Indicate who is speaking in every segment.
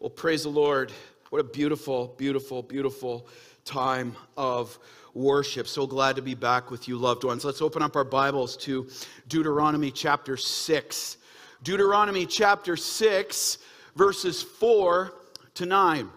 Speaker 1: Well, praise the Lord. What a beautiful, beautiful, beautiful time of worship. So glad to be back with you, loved ones. Let's open up our Bibles to Deuteronomy chapter 6. Deuteronomy chapter 6, verses 4 to 9.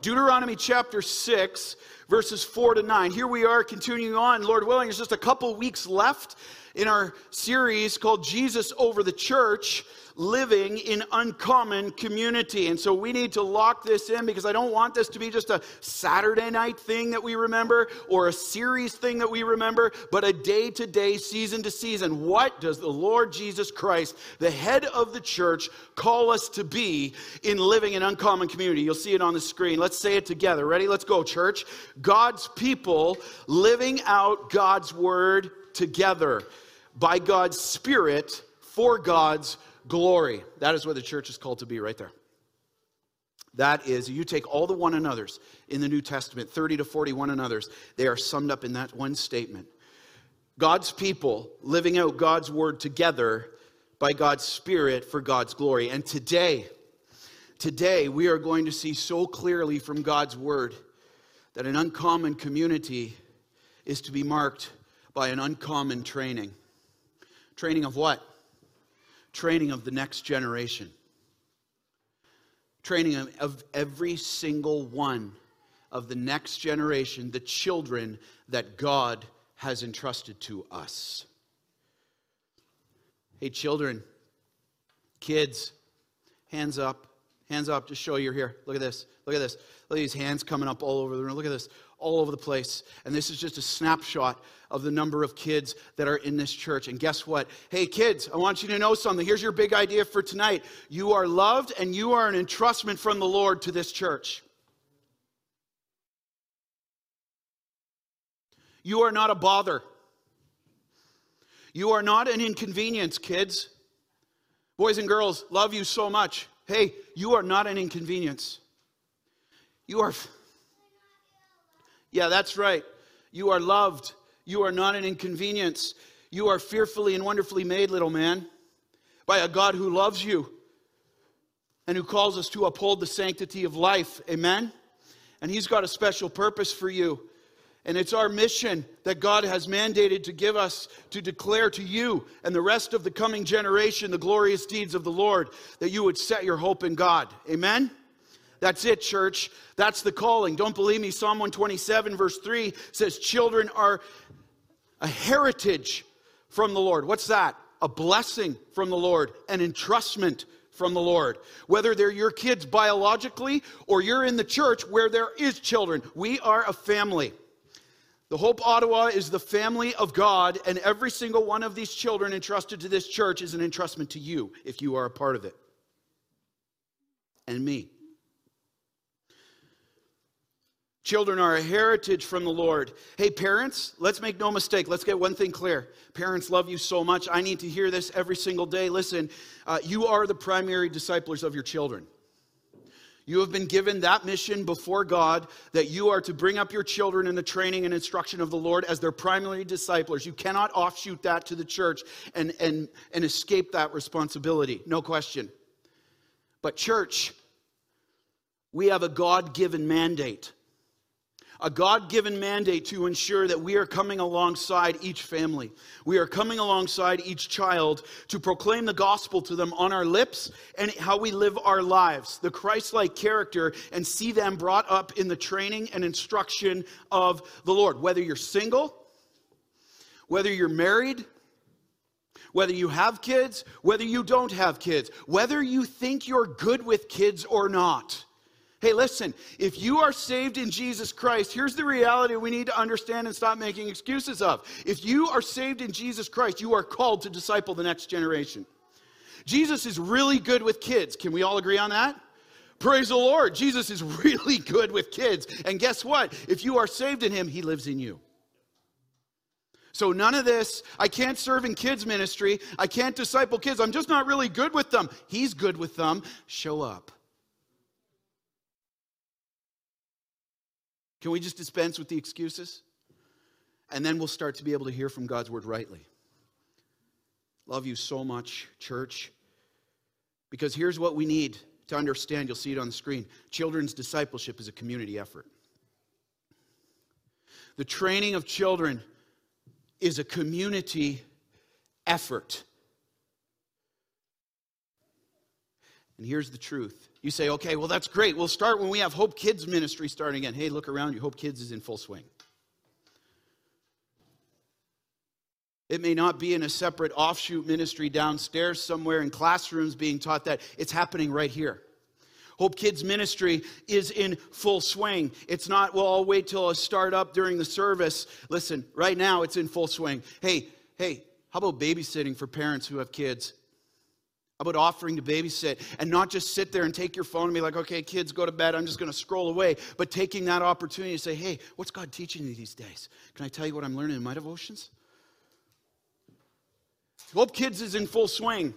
Speaker 1: Deuteronomy chapter 6, verses 4 to 9. Here we are continuing on. Lord willing, there's just a couple weeks left in our series called Jesus over the Church living in uncommon community. And so we need to lock this in because I don't want this to be just a Saturday night thing that we remember or a series thing that we remember, but a day to day, season to season. What does the Lord Jesus Christ, the head of the church, call us to be in living in uncommon community? You'll see it on the screen. Let's say it together. Ready? Let's go, church. God's people living out God's word together by God's Spirit for God's glory. That is what the church is called to be right there. That is, you take all the one another's in the New Testament, 30 to 40 one another's, they are summed up in that one statement. God's people living out God's word together by God's Spirit for God's glory. And today, today, we are going to see so clearly from God's word that an uncommon community is to be marked by an uncommon training. Training of what? Training of the next generation, training of every single one of the next generation, the children that God has entrusted to us. Hey, children, kids, hands up, hands up, just show you're here. Look at this, look at this. Look at these hands coming up all over the room. Look at this all over the place. And this is just a snapshot of the number of kids that are in this church. And guess what? Hey, kids, I want you to know something. Here's your big idea for tonight you are loved and you are an entrustment from the Lord to this church. You are not a bother. You are not an inconvenience, kids. Boys and girls, love you so much. Hey, you are not an inconvenience. You are. Yeah, that's right. You are loved. You are not an inconvenience. You are fearfully and wonderfully made, little man, by a God who loves you and who calls us to uphold the sanctity of life. Amen? And He's got a special purpose for you. And it's our mission that God has mandated to give us to declare to you and the rest of the coming generation the glorious deeds of the Lord, that you would set your hope in God. Amen? That's it, church. That's the calling. Don't believe me? Psalm 127, verse 3 says, Children are a heritage from the Lord. What's that? A blessing from the Lord, an entrustment from the Lord. Whether they're your kids biologically or you're in the church where there is children, we are a family. The Hope Ottawa is the family of God, and every single one of these children entrusted to this church is an entrustment to you if you are a part of it. And me. Children are a heritage from the Lord. Hey, parents, let's make no mistake. Let's get one thing clear. Parents love you so much. I need to hear this every single day. Listen, uh, you are the primary disciples of your children. You have been given that mission before God that you are to bring up your children in the training and instruction of the Lord as their primary disciples. You cannot offshoot that to the church and, and, and escape that responsibility. No question. But, church, we have a God given mandate a God given mandate to ensure that we are coming alongside each family. We are coming alongside each child to proclaim the gospel to them on our lips and how we live our lives, the Christ like character, and see them brought up in the training and instruction of the Lord. Whether you're single, whether you're married, whether you have kids, whether you don't have kids, whether you think you're good with kids or not. Hey, listen, if you are saved in Jesus Christ, here's the reality we need to understand and stop making excuses of. If you are saved in Jesus Christ, you are called to disciple the next generation. Jesus is really good with kids. Can we all agree on that? Praise the Lord. Jesus is really good with kids. And guess what? If you are saved in Him, He lives in you. So, none of this, I can't serve in kids' ministry. I can't disciple kids. I'm just not really good with them. He's good with them. Show up. Can we just dispense with the excuses? And then we'll start to be able to hear from God's word rightly. Love you so much, church. Because here's what we need to understand, you'll see it on the screen. Children's discipleship is a community effort. The training of children is a community effort. And here's the truth. You say, okay, well, that's great. We'll start when we have Hope Kids ministry starting again. Hey, look around you. Hope Kids is in full swing. It may not be in a separate offshoot ministry downstairs somewhere in classrooms being taught that. It's happening right here. Hope Kids Ministry is in full swing. It's not, well, I'll wait till I start up during the service. Listen, right now it's in full swing. Hey, hey, how about babysitting for parents who have kids? About offering to babysit and not just sit there and take your phone and be like, okay, kids, go to bed. I'm just going to scroll away. But taking that opportunity to say, hey, what's God teaching me these days? Can I tell you what I'm learning in my devotions? Hope Kids is in full swing,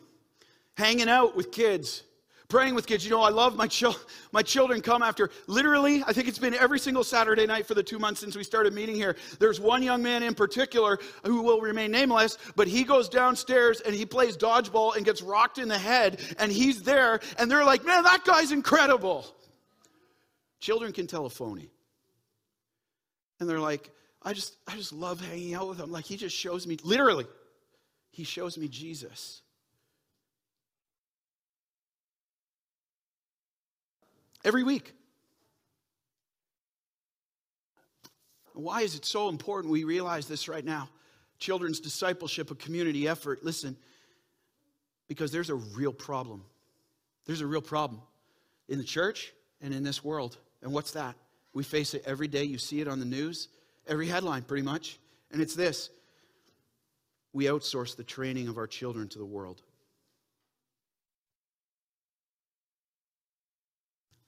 Speaker 1: hanging out with kids praying with kids. You know, I love my, chil- my children come after literally, I think it's been every single Saturday night for the two months since we started meeting here. There's one young man in particular who will remain nameless, but he goes downstairs and he plays dodgeball and gets rocked in the head, and he's there, and they're like, man, that guy's incredible. Children can tell a phony. And they're like, I just, I just love hanging out with him. Like, he just shows me, literally, he shows me Jesus. Every week. Why is it so important we realize this right now? Children's discipleship, a community effort. Listen, because there's a real problem. There's a real problem in the church and in this world. And what's that? We face it every day. You see it on the news, every headline, pretty much. And it's this we outsource the training of our children to the world.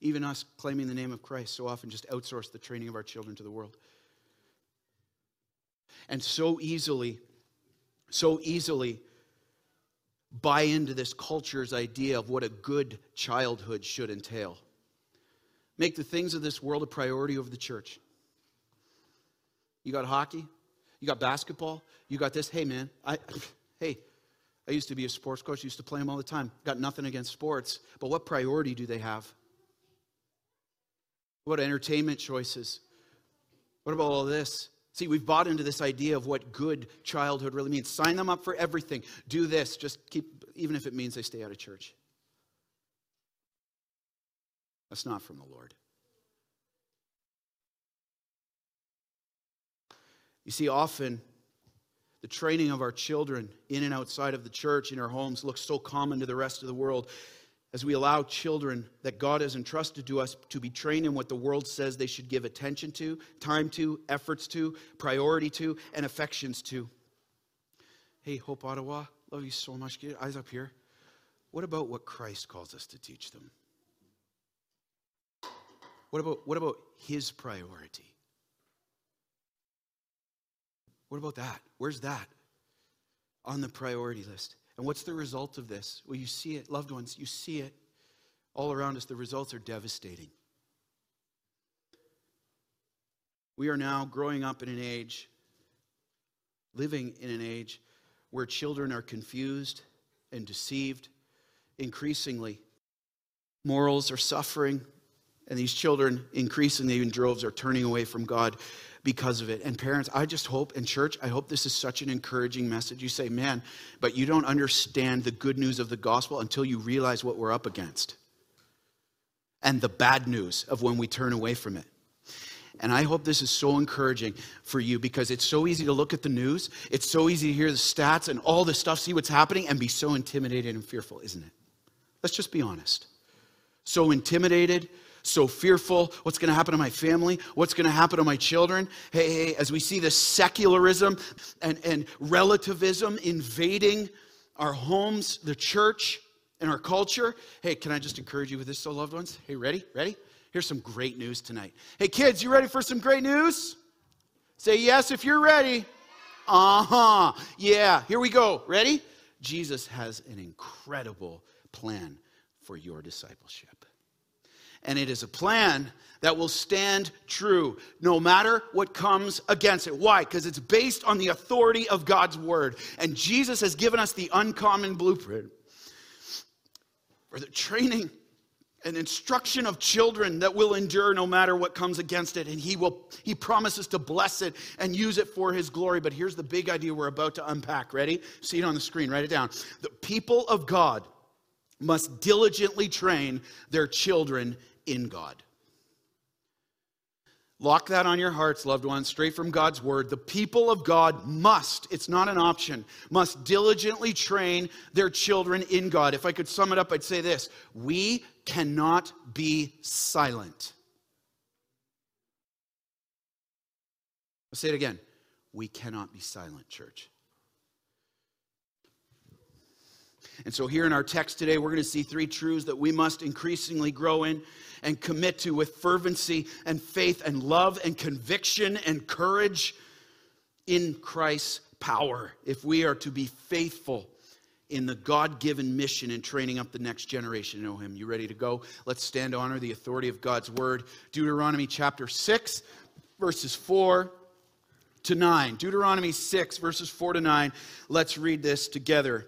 Speaker 1: Even us claiming the name of Christ so often just outsource the training of our children to the world. And so easily, so easily buy into this culture's idea of what a good childhood should entail. Make the things of this world a priority over the church. You got hockey, you got basketball, you got this. Hey, man, I, hey, I used to be a sports coach, used to play them all the time. Got nothing against sports, but what priority do they have? What entertainment choices? What about all this? See, we've bought into this idea of what good childhood really means. Sign them up for everything. Do this. Just keep, even if it means they stay out of church. That's not from the Lord. You see, often the training of our children in and outside of the church, in our homes, looks so common to the rest of the world as we allow children that God has entrusted to us to be trained in what the world says they should give attention to, time to, efforts to, priority to, and affections to. Hey, Hope Ottawa, love you so much. Get eyes up here. What about what Christ calls us to teach them? What about, what about his priority? What about that? Where's that on the priority list? And what's the result of this? Well, you see it, loved ones, you see it all around us. The results are devastating. We are now growing up in an age, living in an age where children are confused and deceived increasingly. Morals are suffering, and these children, increasingly in droves, are turning away from God because of it. And parents, I just hope, and church, I hope this is such an encouraging message. You say, man, but you don't understand the good news of the gospel until you realize what we're up against and the bad news of when we turn away from it. And I hope this is so encouraging for you because it's so easy to look at the news. It's so easy to hear the stats and all this stuff, see what's happening, and be so intimidated and fearful, isn't it? Let's just be honest. So intimidated, so fearful. What's going to happen to my family? What's going to happen to my children? Hey, hey, as we see this secularism and, and relativism invading our homes, the church, and our culture. Hey, can I just encourage you with this, so loved ones? Hey, ready? Ready? Here's some great news tonight. Hey, kids, you ready for some great news? Say yes if you're ready. Uh huh. Yeah, here we go. Ready? Jesus has an incredible plan for your discipleship. And it is a plan that will stand true no matter what comes against it. Why? Because it's based on the authority of God's word. And Jesus has given us the uncommon blueprint for the training and instruction of children that will endure no matter what comes against it and he will he promises to bless it and use it for his glory but here's the big idea we're about to unpack ready see it on the screen write it down the people of god must diligently train their children in god Lock that on your hearts, loved ones, straight from God's word. The people of God must, it's not an option, must diligently train their children in God. If I could sum it up, I'd say this We cannot be silent. I'll say it again. We cannot be silent, church. And so, here in our text today, we're going to see three truths that we must increasingly grow in and commit to with fervency and faith and love and conviction and courage in Christ's power if we are to be faithful in the God given mission and training up the next generation to know Him. You ready to go? Let's stand to honor the authority of God's word. Deuteronomy chapter 6, verses 4 to 9. Deuteronomy 6, verses 4 to 9. Let's read this together.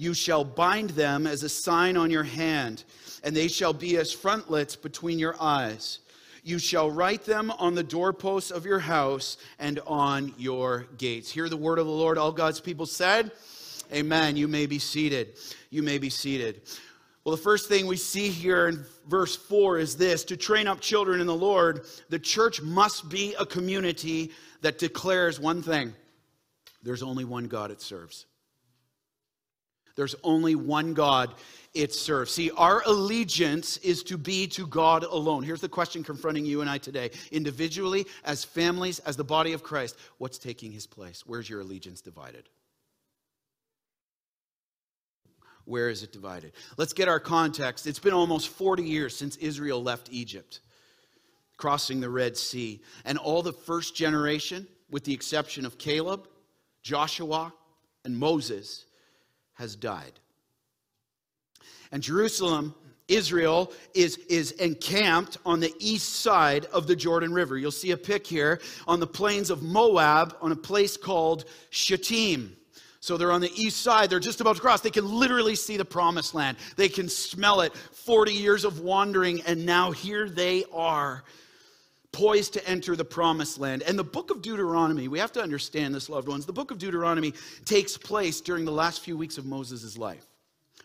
Speaker 1: You shall bind them as a sign on your hand and they shall be as frontlets between your eyes. You shall write them on the doorposts of your house and on your gates. Hear the word of the Lord. All God's people said, Amen. You may be seated. You may be seated. Well, the first thing we see here in verse 4 is this to train up children in the Lord, the church must be a community that declares one thing there's only one God it serves. There's only one God it serves. See, our allegiance is to be to God alone. Here's the question confronting you and I today individually, as families, as the body of Christ, what's taking his place? Where's your allegiance divided? Where is it divided? Let's get our context. It's been almost 40 years since Israel left Egypt, crossing the Red Sea. And all the first generation, with the exception of Caleb, Joshua, and Moses, has died. And Jerusalem, Israel, is, is encamped on the east side of the Jordan River. You'll see a pic here on the plains of Moab on a place called Shittim. So they're on the east side. They're just about to cross. They can literally see the promised land. They can smell it. 40 years of wandering, and now here they are, poised to enter the promised land. And the book of Deuteronomy, we have to understand this, loved ones. The book of Deuteronomy takes place during the last few weeks of Moses' life.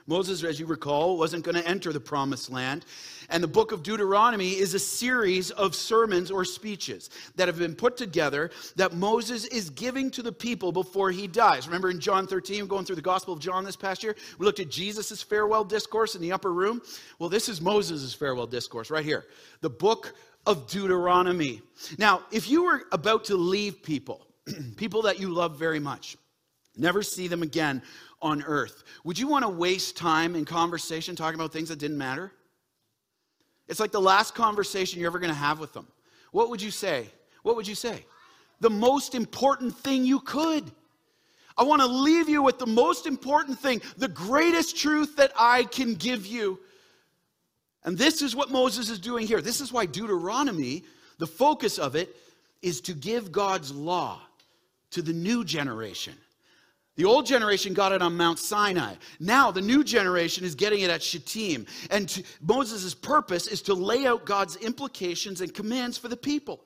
Speaker 1: Moses, as you recall, wasn't going to enter the promised land. And the book of Deuteronomy is a series of sermons or speeches that have been put together that Moses is giving to the people before he dies. Remember in John 13, going through the Gospel of John this past year, we looked at Jesus' farewell discourse in the upper room. Well, this is Moses' farewell discourse right here. The book of Deuteronomy. Now, if you were about to leave people, people that you love very much, never see them again on earth. Would you want to waste time in conversation talking about things that didn't matter? It's like the last conversation you're ever going to have with them. What would you say? What would you say? The most important thing you could. I want to leave you with the most important thing, the greatest truth that I can give you. And this is what Moses is doing here. This is why Deuteronomy, the focus of it, is to give God's law to the new generation. The old generation got it on Mount Sinai. Now the new generation is getting it at Shittim. And Moses' purpose is to lay out God's implications and commands for the people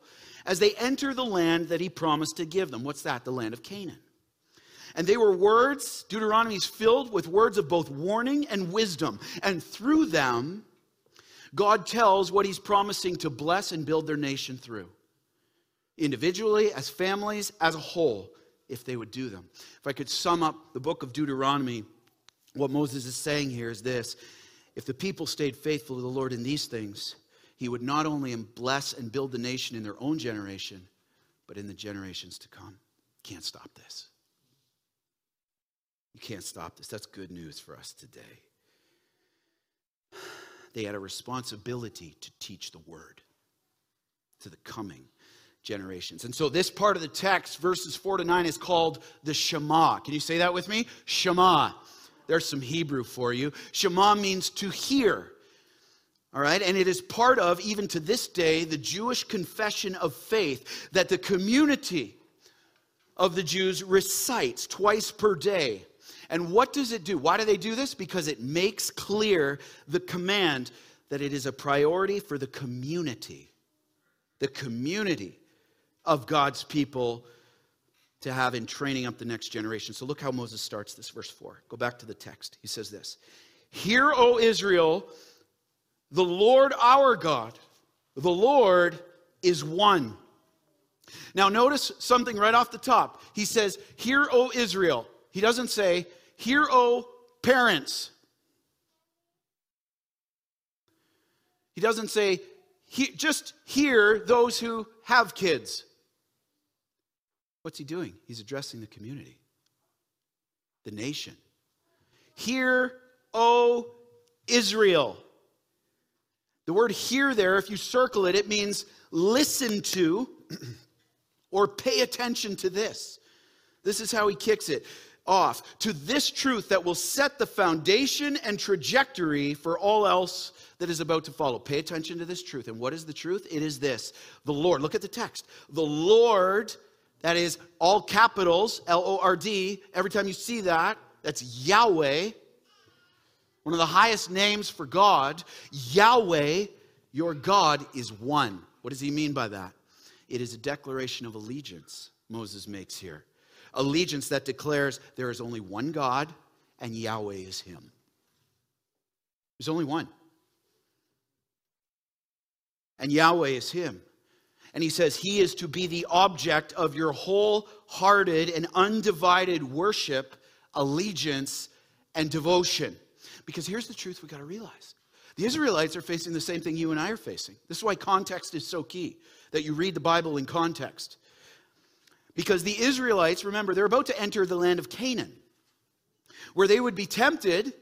Speaker 1: as they enter the land that he promised to give them. What's that? The land of Canaan. And they were words, Deuteronomy is filled with words of both warning and wisdom. And through them, God tells what he's promising to bless and build their nation through. Individually, as families, as a whole if they would do them. If I could sum up the book of Deuteronomy, what Moses is saying here is this if the people stayed faithful to the Lord in these things, he would not only bless and build the nation in their own generation, but in the generations to come. Can't stop this. You can't stop this. That's good news for us today. They had a responsibility to teach the word to the coming generations. And so this part of the text, verses 4 to 9, is called the Shema. Can you say that with me? Shema. There's some Hebrew for you. Shema means to hear. All right, and it is part of, even to this day, the Jewish confession of faith that the community of the Jews recites twice per day. And what does it do? Why do they do this? Because it makes clear the command that it is a priority for the community, the community of God's people to have in training up the next generation. So look how Moses starts this, verse 4. Go back to the text. He says this Hear, O Israel, the Lord our God, the Lord is one. Now, notice something right off the top. He says, Hear, O Israel. He doesn't say, Hear, O parents. He doesn't say, he, just hear those who have kids. What's he doing? He's addressing the community, the nation. Hear, O Israel. The word hear there, if you circle it, it means listen to or pay attention to this. This is how he kicks it off to this truth that will set the foundation and trajectory for all else that is about to follow. Pay attention to this truth. And what is the truth? It is this the Lord. Look at the text. The Lord that is all capitals, L O R D. Every time you see that, that's Yahweh, one of the highest names for God. Yahweh, your God, is one. What does he mean by that? It is a declaration of allegiance Moses makes here. Allegiance that declares there is only one God and Yahweh is him. There's only one. And Yahweh is him. And he says, He is to be the object of your wholehearted and undivided worship, allegiance, and devotion. Because here's the truth we got to realize the Israelites are facing the same thing you and I are facing. This is why context is so key, that you read the Bible in context. Because the Israelites, remember, they're about to enter the land of Canaan, where they would be tempted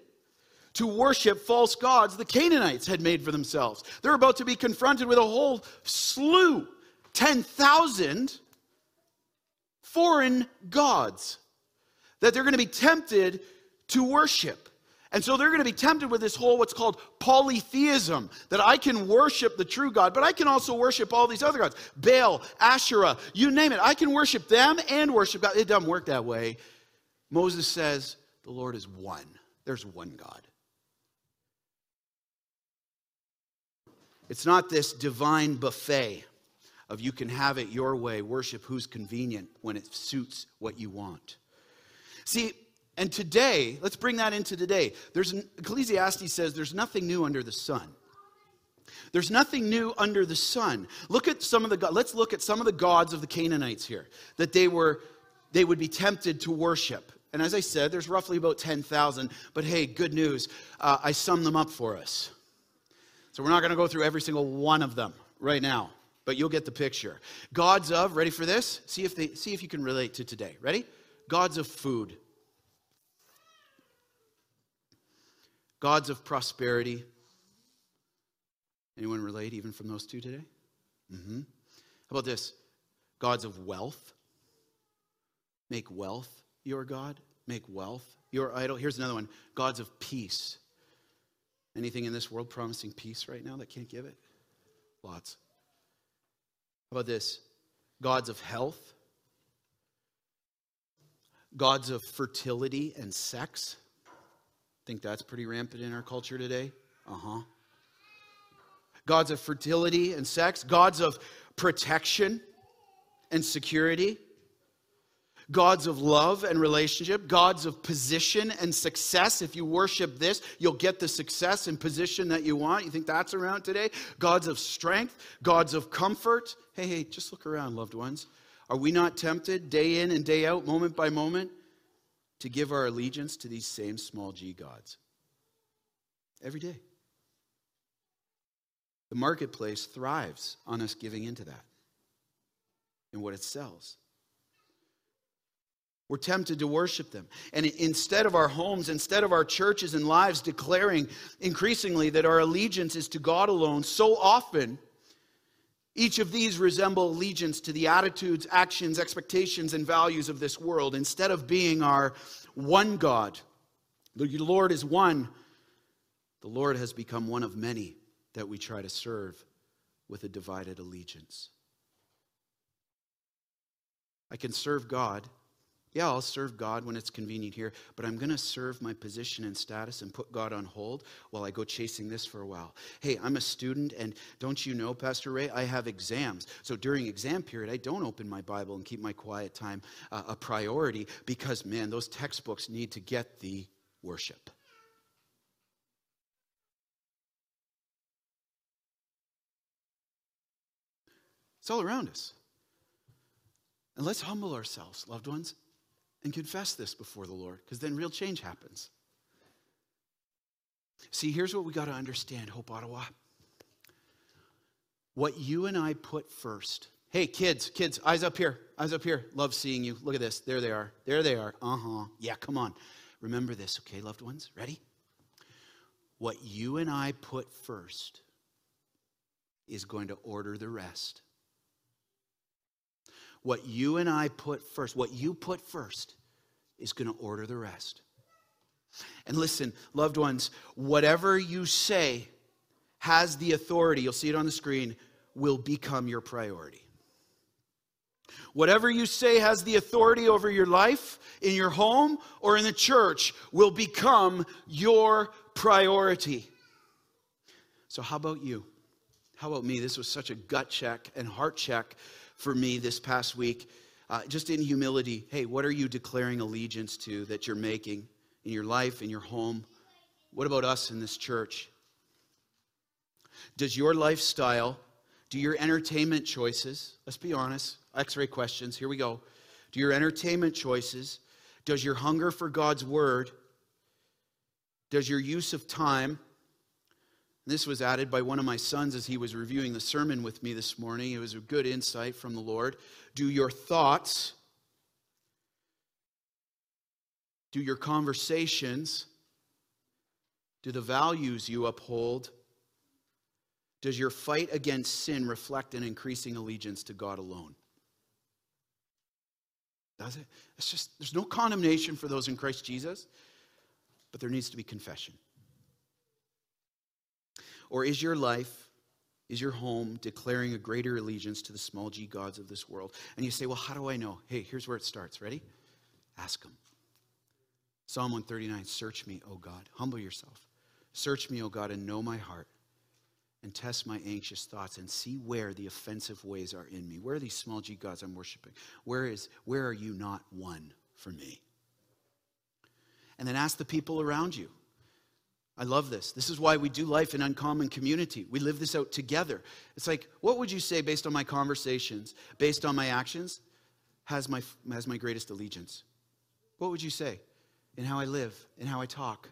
Speaker 1: to worship false gods the Canaanites had made for themselves. They're about to be confronted with a whole slew 10,000 foreign gods that they're going to be tempted to worship. And so they're going to be tempted with this whole what's called polytheism that I can worship the true God, but I can also worship all these other gods Baal, Asherah, you name it. I can worship them and worship God. It doesn't work that way. Moses says the Lord is one, there's one God. It's not this divine buffet of you can have it your way, worship who's convenient when it suits what you want. See, and today, let's bring that into today. There's an, Ecclesiastes says there's nothing new under the sun. There's nothing new under the sun. Look at some of the let's look at some of the gods of the Canaanites here that they were they would be tempted to worship. And as I said, there's roughly about 10,000. But hey, good news. Uh, I sum them up for us. So we're not going to go through every single one of them right now but you'll get the picture. Gods of, ready for this? See if they see if you can relate to today. Ready? Gods of food. Gods of prosperity. Anyone relate even from those two today? Mm-hmm. How about this? Gods of wealth. Make wealth your God. Make wealth your idol. Here's another one gods of peace. Anything in this world promising peace right now that can't give it? Lots. How about this? Gods of health, gods of fertility and sex. Think that's pretty rampant in our culture today? Uh huh. Gods of fertility and sex, gods of protection and security, gods of love and relationship, gods of position and success. If you worship this, you'll get the success and position that you want. You think that's around today? Gods of strength, gods of comfort. Hey, hey, just look around, loved ones. Are we not tempted day in and day out, moment by moment, to give our allegiance to these same small g gods? Every day. The marketplace thrives on us giving into that and what it sells. We're tempted to worship them. And instead of our homes, instead of our churches and lives declaring increasingly that our allegiance is to God alone, so often each of these resemble allegiance to the attitudes, actions, expectations, and values of this world. Instead of being our one God, the Lord is one, the Lord has become one of many that we try to serve with a divided allegiance. I can serve God yeah, I'll serve God when it's convenient here, but I'm going to serve my position and status and put God on hold while I go chasing this for a while. Hey, I'm a student, and don't you know, Pastor Ray, I have exams. So during exam period, I don't open my Bible and keep my quiet time uh, a priority because, man, those textbooks need to get the worship. It's all around us. And let's humble ourselves, loved ones and confess this before the Lord, because then real change happens. See, here's what we got to understand, Hope Ottawa. What you and I put first. Hey, kids, kids, eyes up here, eyes up here. Love seeing you. Look at this. There they are. There they are. Uh huh. Yeah, come on. Remember this, okay, loved ones? Ready? What you and I put first is going to order the rest what you and I put first, what you put first, is going to order the rest. And listen, loved ones, whatever you say has the authority, you'll see it on the screen, will become your priority. Whatever you say has the authority over your life, in your home, or in the church, will become your priority. So, how about you? How about me? This was such a gut check and heart check for me this past week, uh, just in humility. Hey, what are you declaring allegiance to that you're making in your life, in your home? What about us in this church? Does your lifestyle, do your entertainment choices, let's be honest, x ray questions, here we go. Do your entertainment choices, does your hunger for God's word, does your use of time, this was added by one of my sons as he was reviewing the sermon with me this morning. It was a good insight from the Lord. Do your thoughts, do your conversations, do the values you uphold, does your fight against sin reflect an increasing allegiance to God alone? Does it? It's just, there's no condemnation for those in Christ Jesus, but there needs to be confession. Or is your life, is your home declaring a greater allegiance to the small g gods of this world? And you say, well, how do I know? Hey, here's where it starts. Ready? Ask them. Psalm 139 Search me, O God. Humble yourself. Search me, O God, and know my heart. And test my anxious thoughts and see where the offensive ways are in me. Where are these small g gods I'm worshiping? Where is where are you not one for me? And then ask the people around you. I love this. This is why we do life in uncommon community. We live this out together. It's like, what would you say based on my conversations, based on my actions, has my, has my greatest allegiance? What would you say in how I live, in how I talk?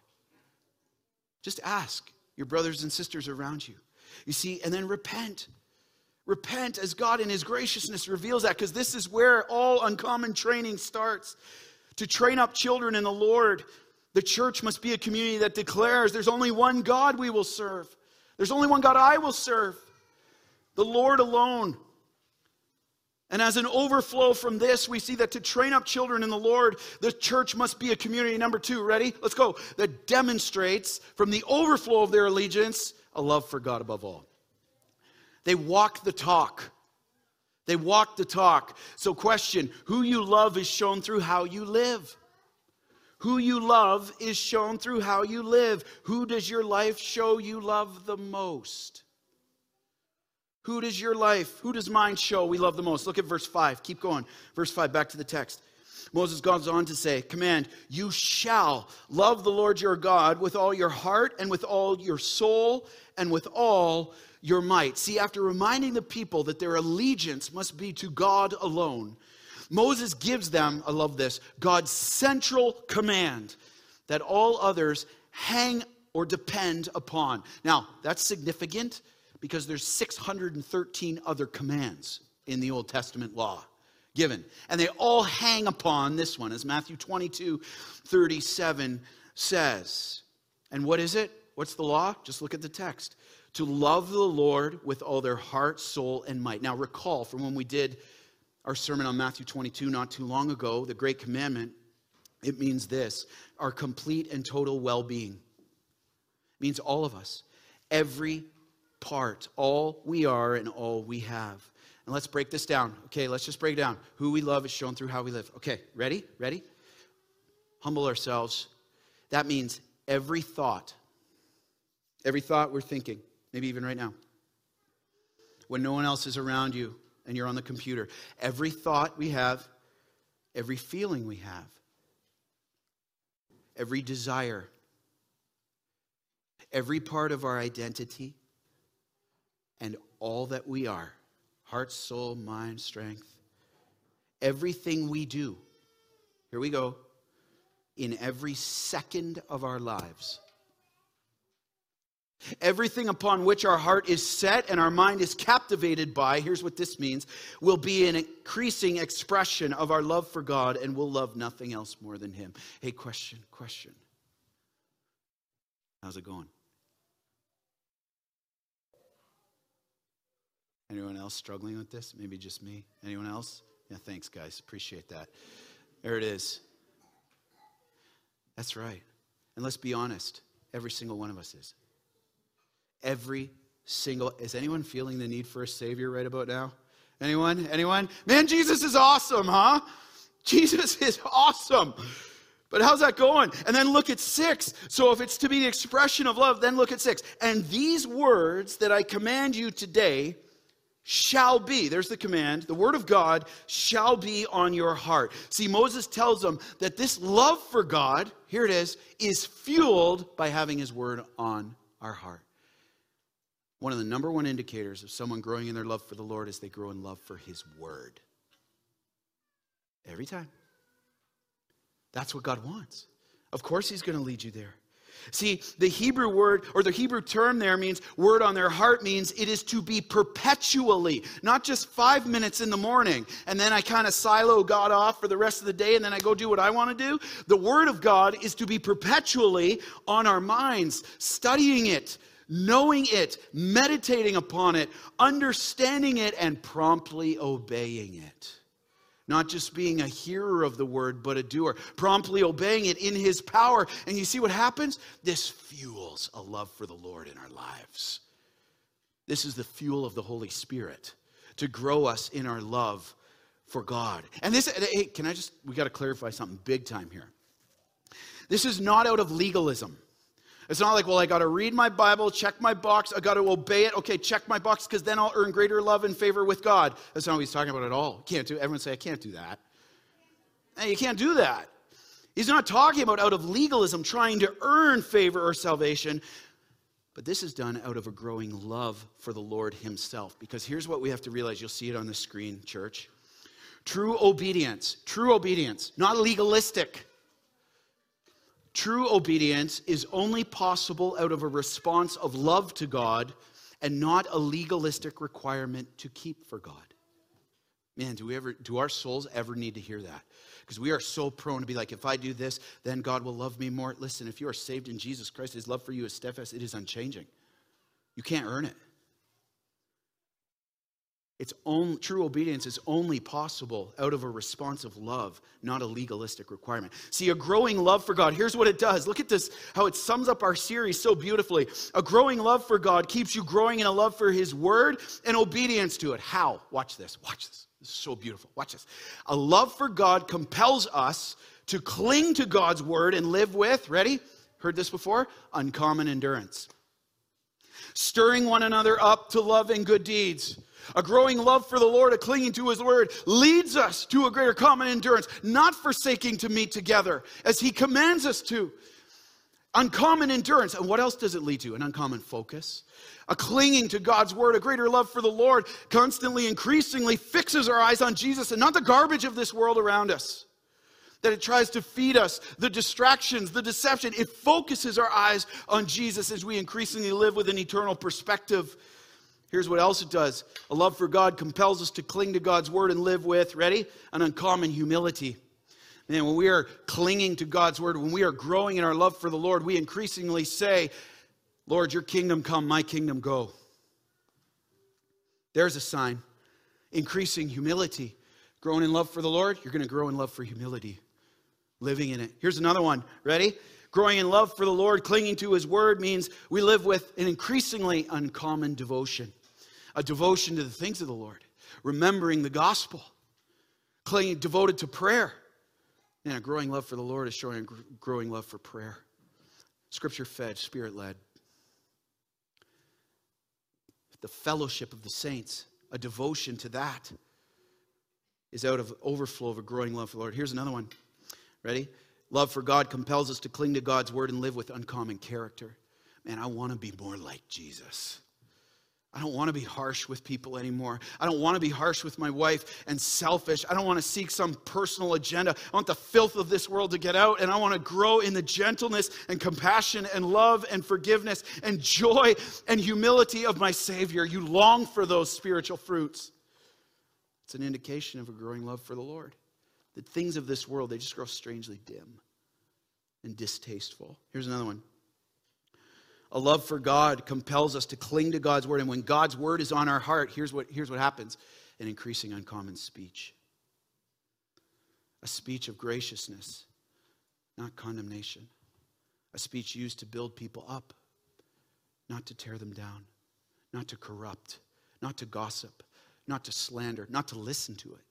Speaker 1: Just ask your brothers and sisters around you. You see, and then repent. Repent as God in His graciousness reveals that, because this is where all uncommon training starts. To train up children in the Lord the church must be a community that declares there's only one God we will serve. There's only one God I will serve, the Lord alone. And as an overflow from this, we see that to train up children in the Lord, the church must be a community. Number two, ready? Let's go. That demonstrates from the overflow of their allegiance a love for God above all. They walk the talk. They walk the talk. So, question who you love is shown through how you live. Who you love is shown through how you live. Who does your life show you love the most? Who does your life, who does mine show we love the most? Look at verse 5. Keep going. Verse 5, back to the text. Moses goes on to say, Command, you shall love the Lord your God with all your heart and with all your soul and with all your might. See, after reminding the people that their allegiance must be to God alone, Moses gives them, I love this, God's central command that all others hang or depend upon. Now, that's significant because there's 613 other commands in the Old Testament law. given. And they all hang upon this one, as Matthew 22 37 says. And what is it? What's the law? Just look at the text. To love the Lord with all their heart, soul, and might. Now, recall from when we did our sermon on Matthew 22 not too long ago, the Great Commandment, it means this our complete and total well being. means all of us, every part, all we are and all we have. And let's break this down. Okay, let's just break down. Who we love is shown through how we live. Okay, ready? Ready? Humble ourselves. That means every thought, every thought we're thinking, maybe even right now, when no one else is around you and you're on the computer, every thought we have, every feeling we have, every desire, every part of our identity, and all that we are heart, soul, mind, strength, everything we do. Here we go. In every second of our lives. Everything upon which our heart is set and our mind is captivated by, here's what this means, will be an increasing expression of our love for God and we'll love nothing else more than Him. Hey, question, question. How's it going? Anyone else struggling with this? Maybe just me? Anyone else? Yeah, thanks, guys. Appreciate that. There it is. That's right. And let's be honest every single one of us is. Every single. Is anyone feeling the need for a Savior right about now? Anyone? Anyone? Man, Jesus is awesome, huh? Jesus is awesome. But how's that going? And then look at six. So if it's to be the expression of love, then look at six. And these words that I command you today shall be, there's the command, the word of God shall be on your heart. See, Moses tells them that this love for God, here it is, is fueled by having his word on our heart. One of the number one indicators of someone growing in their love for the Lord is they grow in love for his word. Every time. That's what God wants. Of course, he's going to lead you there. See, the Hebrew word or the Hebrew term there means word on their heart means it is to be perpetually, not just five minutes in the morning and then I kind of silo God off for the rest of the day and then I go do what I want to do. The word of God is to be perpetually on our minds, studying it, knowing it, meditating upon it, understanding it, and promptly obeying it not just being a hearer of the word, but a doer, promptly obeying it in his power. And you see what happens? This fuels a love for the Lord in our lives. This is the fuel of the Holy Spirit to grow us in our love for God. And this, hey, can I just, we got to clarify something big time here. This is not out of legalism. It's not like, well, I got to read my Bible, check my box, I got to obey it. Okay, check my box because then I'll earn greater love and favor with God. That's not what he's talking about at all. Can't do. Everyone say, I can't do that. Hey, you can't do that. He's not talking about out of legalism trying to earn favor or salvation, but this is done out of a growing love for the Lord Himself. Because here's what we have to realize. You'll see it on the screen, church. True obedience, true obedience, not legalistic. True obedience is only possible out of a response of love to God and not a legalistic requirement to keep for God. Man, do we ever do our souls ever need to hear that? Because we are so prone to be like, if I do this, then God will love me more. Listen, if you are saved in Jesus Christ, his love for you is steadfast, it is unchanging. You can't earn it. It's only, true obedience is only possible out of a response of love, not a legalistic requirement. See, a growing love for God, here's what it does. Look at this, how it sums up our series so beautifully. A growing love for God keeps you growing in a love for His Word and obedience to it. How? Watch this, watch this. This is so beautiful. Watch this. A love for God compels us to cling to God's Word and live with, ready? Heard this before? Uncommon endurance. Stirring one another up to love and good deeds a growing love for the Lord, a clinging to His word, leads us to a greater common endurance, not forsaking to meet together as He commands us to. Uncommon endurance. And what else does it lead to? An uncommon focus. A clinging to God's word, a greater love for the Lord, constantly, increasingly fixes our eyes on Jesus and not the garbage of this world around us. That it tries to feed us, the distractions, the deception. It focuses our eyes on Jesus as we increasingly live with an eternal perspective Here's what else it does a love for God compels us to cling to God's word and live with, ready? An uncommon humility. Man, when we are clinging to God's word, when we are growing in our love for the Lord, we increasingly say, Lord, your kingdom come, my kingdom go. There's a sign. Increasing humility. Growing in love for the Lord, you're going to grow in love for humility. Living in it. Here's another one. Ready? Growing in love for the Lord, clinging to his word means we live with an increasingly uncommon devotion. A devotion to the things of the Lord, remembering the gospel, clinging devoted to prayer. And a growing love for the Lord is showing a growing love for prayer. Scripture fed, spirit led the fellowship of the saints, a devotion to that is out of overflow of a growing love for the Lord. Here's another one. Ready? Love for God compels us to cling to God's word and live with uncommon character. Man, I want to be more like Jesus. I don't want to be harsh with people anymore. I don't want to be harsh with my wife and selfish. I don't want to seek some personal agenda. I want the filth of this world to get out, and I want to grow in the gentleness and compassion and love and forgiveness and joy and humility of my Savior. You long for those spiritual fruits. It's an indication of a growing love for the Lord. The things of this world, they just grow strangely dim and distasteful. Here's another one. A love for God compels us to cling to God's word. And when God's word is on our heart, here's what, here's what happens an increasing uncommon speech. A speech of graciousness, not condemnation. A speech used to build people up, not to tear them down, not to corrupt, not to gossip, not to slander, not to listen to it,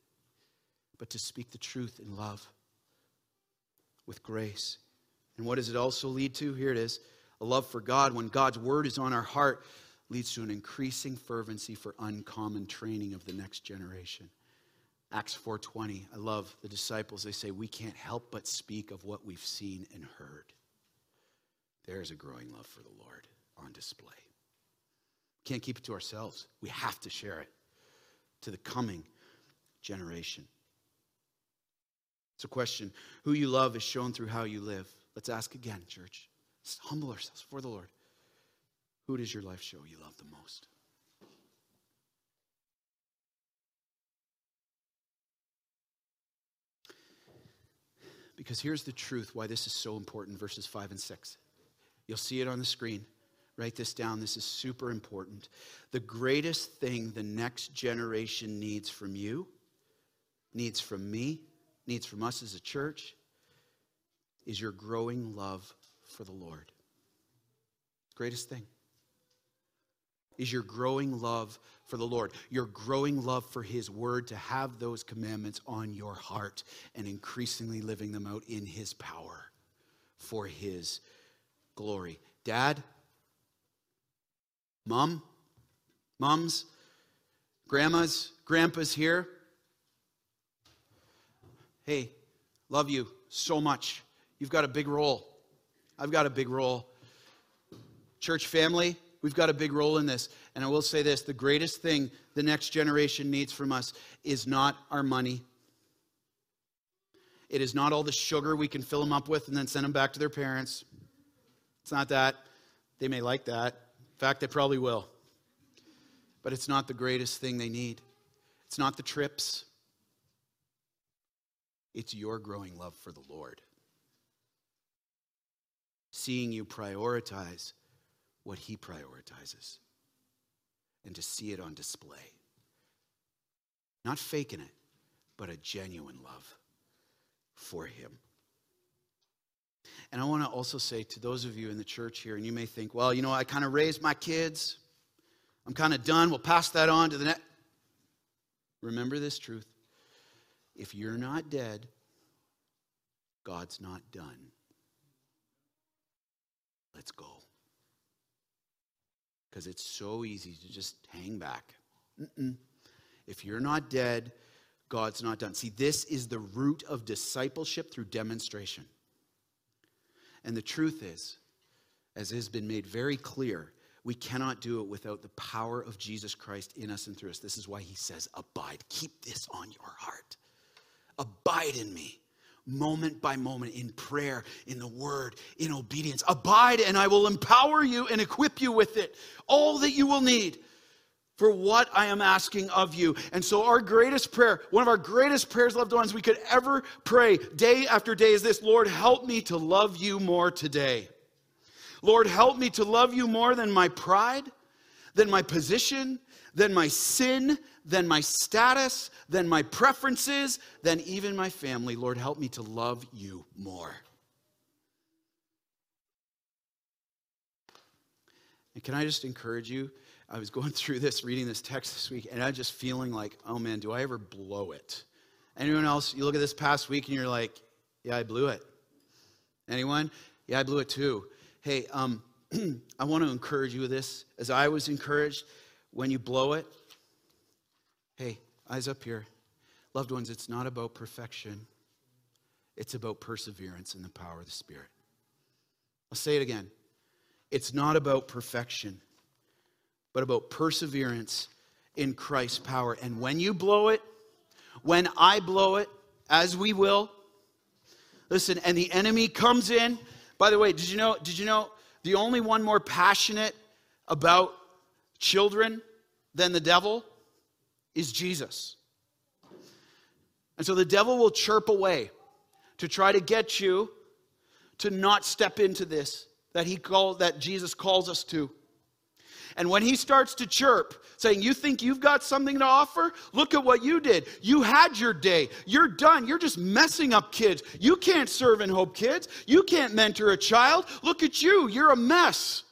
Speaker 1: but to speak the truth in love with grace. And what does it also lead to? Here it is a love for God, when God's word is on our heart, leads to an increasing fervency for uncommon training of the next generation. Acts 4:20. I love the disciples. They say we can't help but speak of what we've seen and heard. There's a growing love for the Lord on display. Can't keep it to ourselves. We have to share it to the coming generation. It's a question. Who you love is shown through how you live. Let's ask again, church. Let's humble ourselves before the Lord. Who does your life show you love the most? Because here's the truth why this is so important verses 5 and 6. You'll see it on the screen. Write this down. This is super important. The greatest thing the next generation needs from you, needs from me, needs from us as a church, is your growing love for the Lord. Greatest thing is your growing love for the Lord, your growing love for His Word, to have those commandments on your heart and increasingly living them out in His power for His glory. Dad, mom, moms, grandmas, grandpas here. Hey, love you so much. You've got a big role. I've got a big role. Church family, we've got a big role in this. And I will say this the greatest thing the next generation needs from us is not our money. It is not all the sugar we can fill them up with and then send them back to their parents. It's not that. They may like that. In fact, they probably will. But it's not the greatest thing they need. It's not the trips. It's your growing love for the Lord seeing you prioritize what He prioritizes and to see it on display. Not faking it, but a genuine love for Him. And I want to also say to those of you in the church here, and you may think, well, you know, I kind of raised my kids. I'm kind of done. We'll pass that on to the next. Remember this truth. If you're not dead, God's not done. Let's go. Because it's so easy to just hang back. Mm-mm. If you're not dead, God's not done. See, this is the root of discipleship through demonstration. And the truth is, as has been made very clear, we cannot do it without the power of Jesus Christ in us and through us. This is why he says, Abide. Keep this on your heart. Abide in me moment by moment in prayer, in the word, in obedience. Abide, and I will empower you and equip you with it, all that you will need for what I am asking of you. And so, our greatest prayer, one of our greatest prayers, loved ones, we could ever pray day after day is this Lord, help me to love you more today. Lord, help me to love you more than my pride, than my position, than my sin, than my status, than my preferences, than even my family. Lord, help me to love you more. And can I just encourage you? I was going through this, reading this text this week, and I'm just feeling like, oh man, do I ever blow it? Anyone else, you look at this past week and you're like, yeah, I blew it. Anyone? Yeah, I blew it too. Hey, um, I want to encourage you with this, as I was encouraged when you blow it. Hey, eyes up here. Loved ones, it's not about perfection, it's about perseverance and the power of the Spirit. I'll say it again. It's not about perfection, but about perseverance in Christ's power. And when you blow it, when I blow it, as we will, listen, and the enemy comes in. By the way, did you know, did you know the only one more passionate about children than the devil is Jesus? And so the devil will chirp away to try to get you to not step into this that he called that Jesus calls us to. And when he starts to chirp, saying, You think you've got something to offer? Look at what you did. You had your day. You're done. You're just messing up kids. You can't serve and hope kids. You can't mentor a child. Look at you. You're a mess.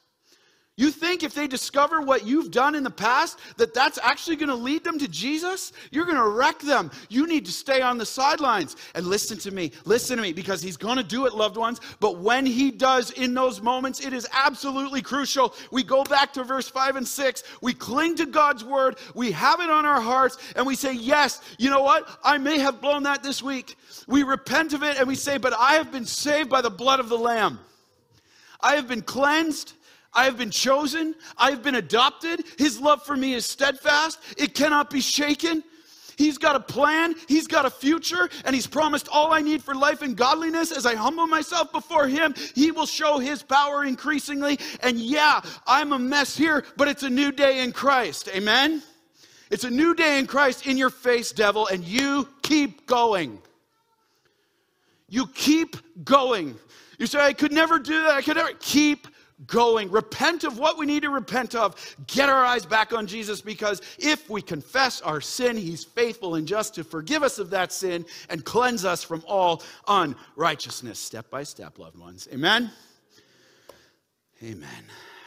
Speaker 1: You think if they discover what you've done in the past, that that's actually going to lead them to Jesus? You're going to wreck them. You need to stay on the sidelines and listen to me. Listen to me because he's going to do it, loved ones. But when he does in those moments, it is absolutely crucial. We go back to verse 5 and 6. We cling to God's word, we have it on our hearts, and we say, Yes, you know what? I may have blown that this week. We repent of it and we say, But I have been saved by the blood of the Lamb. I have been cleansed. I have been chosen. I have been adopted. His love for me is steadfast. It cannot be shaken. He's got a plan, He's got a future, and He's promised all I need for life and godliness. As I humble myself before Him, He will show His power increasingly. And yeah, I'm a mess here, but it's a new day in Christ. Amen? It's a new day in Christ in your face, devil, and you keep going. You keep going. You say, I could never do that. I could never. Keep going. Repent of what we need to repent of. Get our eyes back on Jesus because if we confess our sin, He's faithful and just to forgive us of that sin and cleanse us from all unrighteousness, step by step, loved ones. Amen? Amen.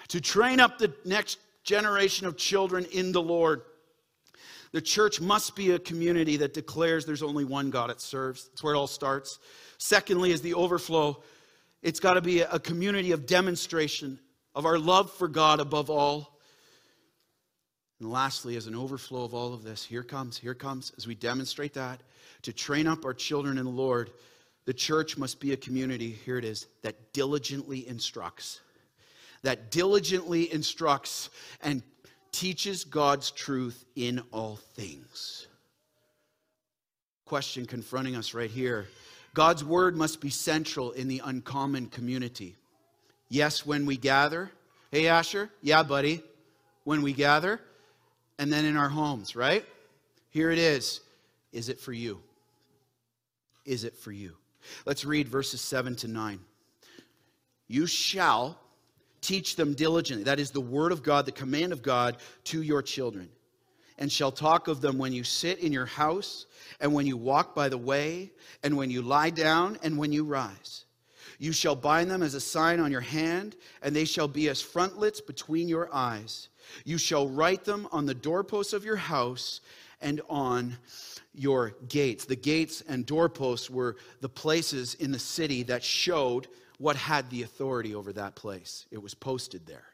Speaker 1: To train up the next generation of children in the Lord. The church must be a community that declares there's only one God it serves. That's where it all starts. Secondly, is the overflow it's got to be a community of demonstration of our love for God above all. And lastly, as an overflow of all of this, here comes, here comes, as we demonstrate that, to train up our children in the Lord, the church must be a community, here it is, that diligently instructs. That diligently instructs and teaches God's truth in all things. Question confronting us right here God's word must be central in the uncommon community. Yes, when we gather. Hey, Asher? Yeah, buddy. When we gather. And then in our homes, right? Here it is. Is it for you? Is it for you? Let's read verses 7 to 9. You shall teach them diligently. That is the word of God, the command of God to your children and shall talk of them when you sit in your house, and when you walk by the way, and when you lie down, and when you rise. You shall bind them as a sign on your hand, and they shall be as frontlets between your eyes. You shall write them on the doorposts of your house and on your gates. The gates and doorposts were the places in the city that showed what had the authority over that place. It was posted there.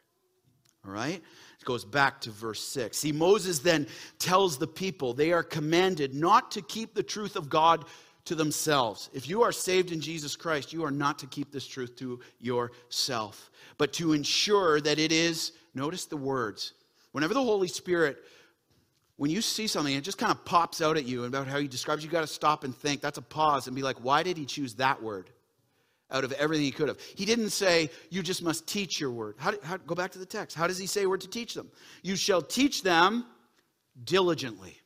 Speaker 1: All right? Goes back to verse 6. See, Moses then tells the people they are commanded not to keep the truth of God to themselves. If you are saved in Jesus Christ, you are not to keep this truth to yourself, but to ensure that it is, notice the words. Whenever the Holy Spirit, when you see something, it just kind of pops out at you about how he describes, you got to stop and think. That's a pause and be like, why did he choose that word? Out of everything he could have. He didn't say, You just must teach your word. How, how, go back to the text. How does he say we're to teach them? You shall teach them diligently.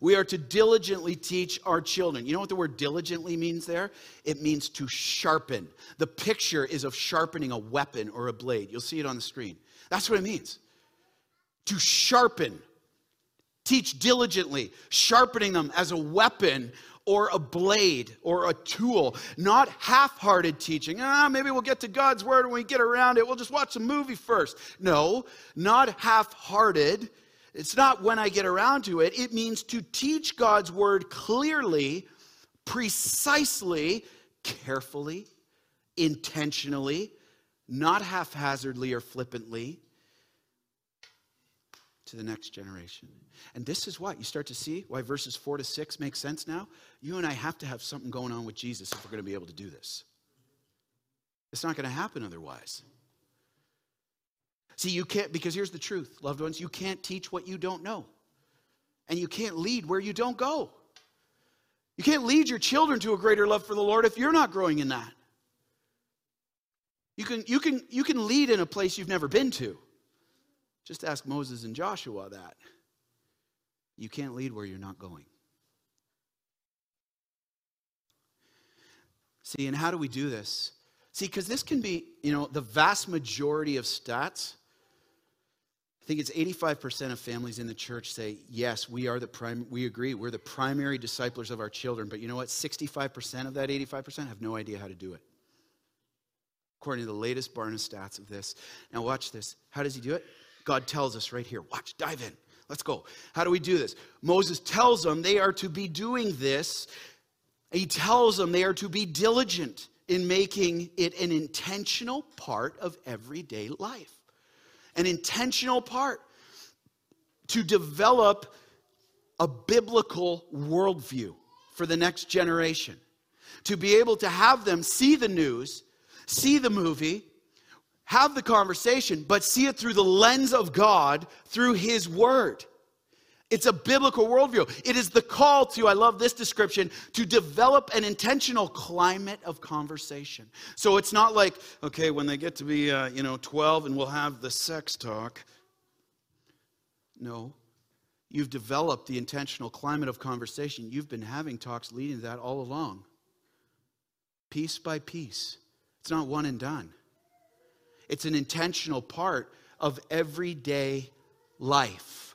Speaker 1: We are to diligently teach our children. You know what the word diligently means there? It means to sharpen. The picture is of sharpening a weapon or a blade. You'll see it on the screen. That's what it means. To sharpen. Teach diligently, sharpening them as a weapon or a blade or a tool, not half hearted teaching. Ah, maybe we'll get to God's word when we get around it. We'll just watch a movie first. No, not half hearted it's not when I get around to it. It means to teach God's word clearly, precisely, carefully, intentionally, not haphazardly or flippantly to the next generation. And this is what you start to see why verses 4 to 6 make sense now. You and I have to have something going on with Jesus if we're going to be able to do this. It's not going to happen otherwise. See, you can't, because here's the truth, loved ones, you can't teach what you don't know. And you can't lead where you don't go. You can't lead your children to a greater love for the Lord if you're not growing in that. You can, you can, you can lead in a place you've never been to. Just ask Moses and Joshua that. You can't lead where you're not going. See, and how do we do this? See, because this can be, you know, the vast majority of stats I think it's 85% of families in the church say, yes, we are the prime, we agree, we're the primary disciples of our children. But you know what? 65% of that 85% have no idea how to do it. According to the latest Barna stats of this. Now, watch this. How does he do it? God tells us right here. Watch, dive in. Let's go. How do we do this? Moses tells them they are to be doing this. He tells them they are to be diligent in making it an intentional part of everyday life an intentional part to develop a biblical worldview for the next generation. To be able to have them see the news, see the movie, have the conversation, but see it through the lens of God, through His Word. It's a biblical worldview. It is the call to, I love this description, to develop an intentional climate of conversation. So it's not like, okay, when they get to be, uh, you know, 12 and we'll have the sex talk. No. You've developed the intentional climate of conversation. You've been having talks leading to that all along. Piece by piece. It's not one and done. It's an intentional part of everyday life.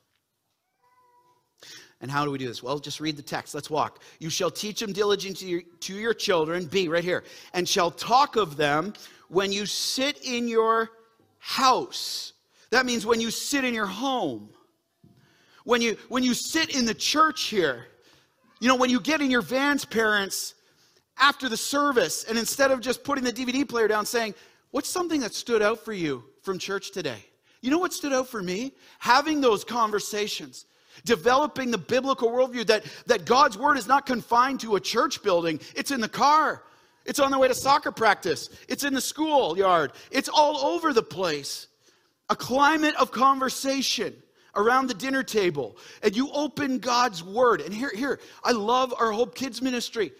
Speaker 1: And how do we do this? Well, just read the text. Let's walk. You shall teach them diligently to your, children, B, right here, and shall talk of them when you sit in your house. That means when you sit in your home. When you when you sit in the church here. You know, when you get in your vans, parents, after the service, and instead of just putting the DVD player down saying, What's something that stood out for you from church today? You know what stood out for me? Having those conversations Developing the biblical worldview that, that God's word is not confined to a church building, it's in the car, it's on the way to soccer practice, it's in the schoolyard, it's all over the place. A climate of conversation around the dinner table, and you open God's word. And here, here, I love our Hope Kids ministry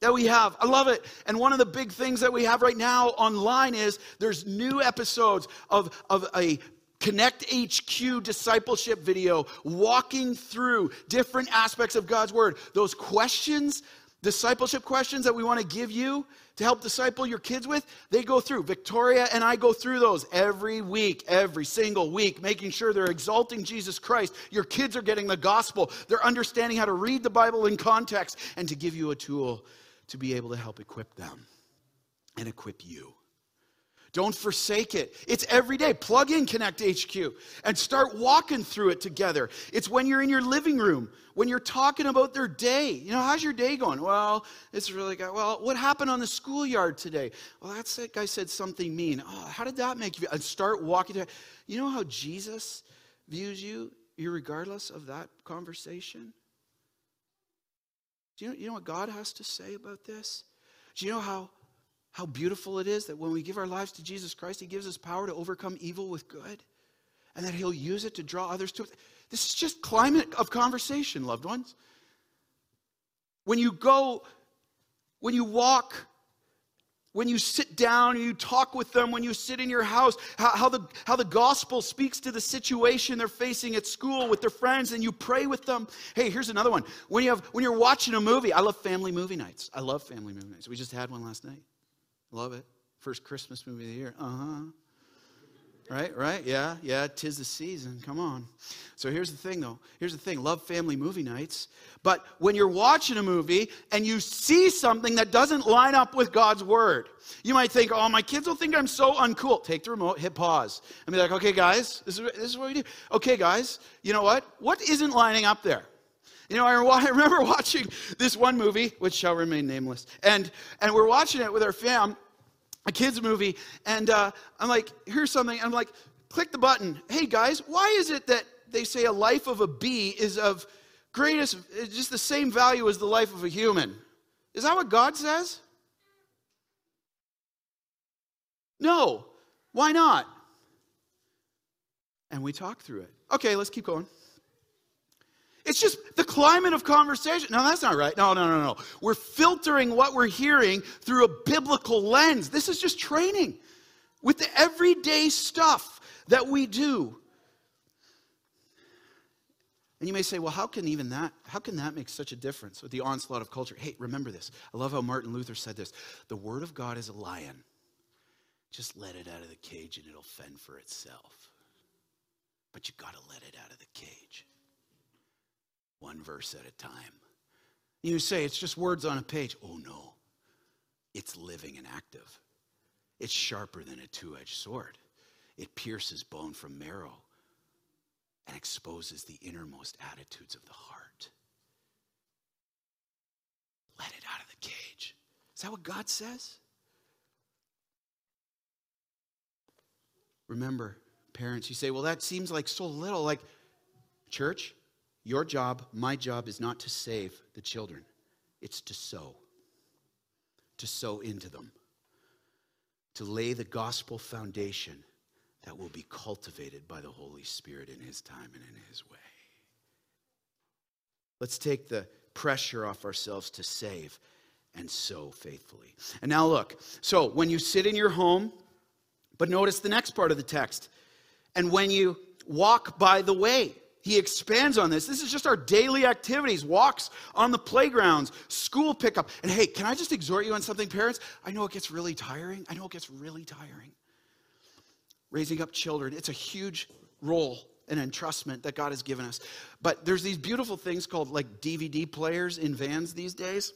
Speaker 1: that we have. I love it. And one of the big things that we have right now online is there's new episodes of, of a Connect HQ discipleship video walking through different aspects of God's word. Those questions, discipleship questions that we want to give you to help disciple your kids with, they go through. Victoria and I go through those every week, every single week, making sure they're exalting Jesus Christ. Your kids are getting the gospel, they're understanding how to read the Bible in context, and to give you a tool to be able to help equip them and equip you. Don't forsake it. It's every day. Plug in Connect HQ and start walking through it together. It's when you're in your living room, when you're talking about their day. You know, how's your day going? Well, it's really good. Well, what happened on the schoolyard today? Well, that's that guy said something mean. Oh, how did that make you feel? And start walking. You know how Jesus views you, you're regardless of that conversation? Do you know, you know what God has to say about this? Do you know how how beautiful it is that when we give our lives to Jesus Christ, He gives us power to overcome evil with good, and that He'll use it to draw others to it. This is just climate of conversation, loved ones. When you go, when you walk when you sit down and you talk with them, when you sit in your house, how, how, the, how the gospel speaks to the situation they're facing at school with their friends, and you pray with them. Hey, here's another one. When, you have, when you're watching a movie, I love family movie nights. I love family movie nights. We just had one last night. Love it. First Christmas movie of the year. Uh huh. Right, right, yeah, yeah, tis the season. Come on. So here's the thing, though. Here's the thing love family movie nights. But when you're watching a movie and you see something that doesn't line up with God's word, you might think, oh, my kids will think I'm so uncool. Take the remote, hit pause, and be like, okay, guys, this is, this is what we do. Okay, guys, you know what? What isn't lining up there? You know, I remember watching this one movie, which shall remain nameless, and, and we're watching it with our fam, a kids movie, and uh, I'm like, here's something. I'm like, click the button. Hey guys, why is it that they say a life of a bee is of greatest, just the same value as the life of a human? Is that what God says? No. Why not? And we talk through it. Okay, let's keep going. It's just the climate of conversation. No, that's not right. No, no, no, no. We're filtering what we're hearing through a biblical lens. This is just training with the everyday stuff that we do. And you may say, well, how can even that, how can that make such a difference with the onslaught of culture? Hey, remember this. I love how Martin Luther said this. The word of God is a lion. Just let it out of the cage and it'll fend for itself. But you got to let it out of the cage one verse at a time. You say it's just words on a page. Oh no, it's living and active. It's sharper than a two edged sword, it pierces bone from marrow and exposes the innermost attitudes of the heart. Let it out of the cage. Is that what God says? Remember, parents, you say, well, that seems like so little. Like, church, your job, my job, is not to save the children, it's to sow, to sow into them, to lay the gospel foundation that will be cultivated by the Holy Spirit in His time and in His way. Let's take the pressure off ourselves to save and sow faithfully. And now, look so when you sit in your home, but notice the next part of the text, and when you walk by the way, he expands on this. This is just our daily activities, walks on the playgrounds, school pickup. And hey, can I just exhort you on something, parents? I know it gets really tiring. I know it gets really tiring. Raising up children, it's a huge role and entrustment that God has given us. But there's these beautiful things called like DVD players in vans these days.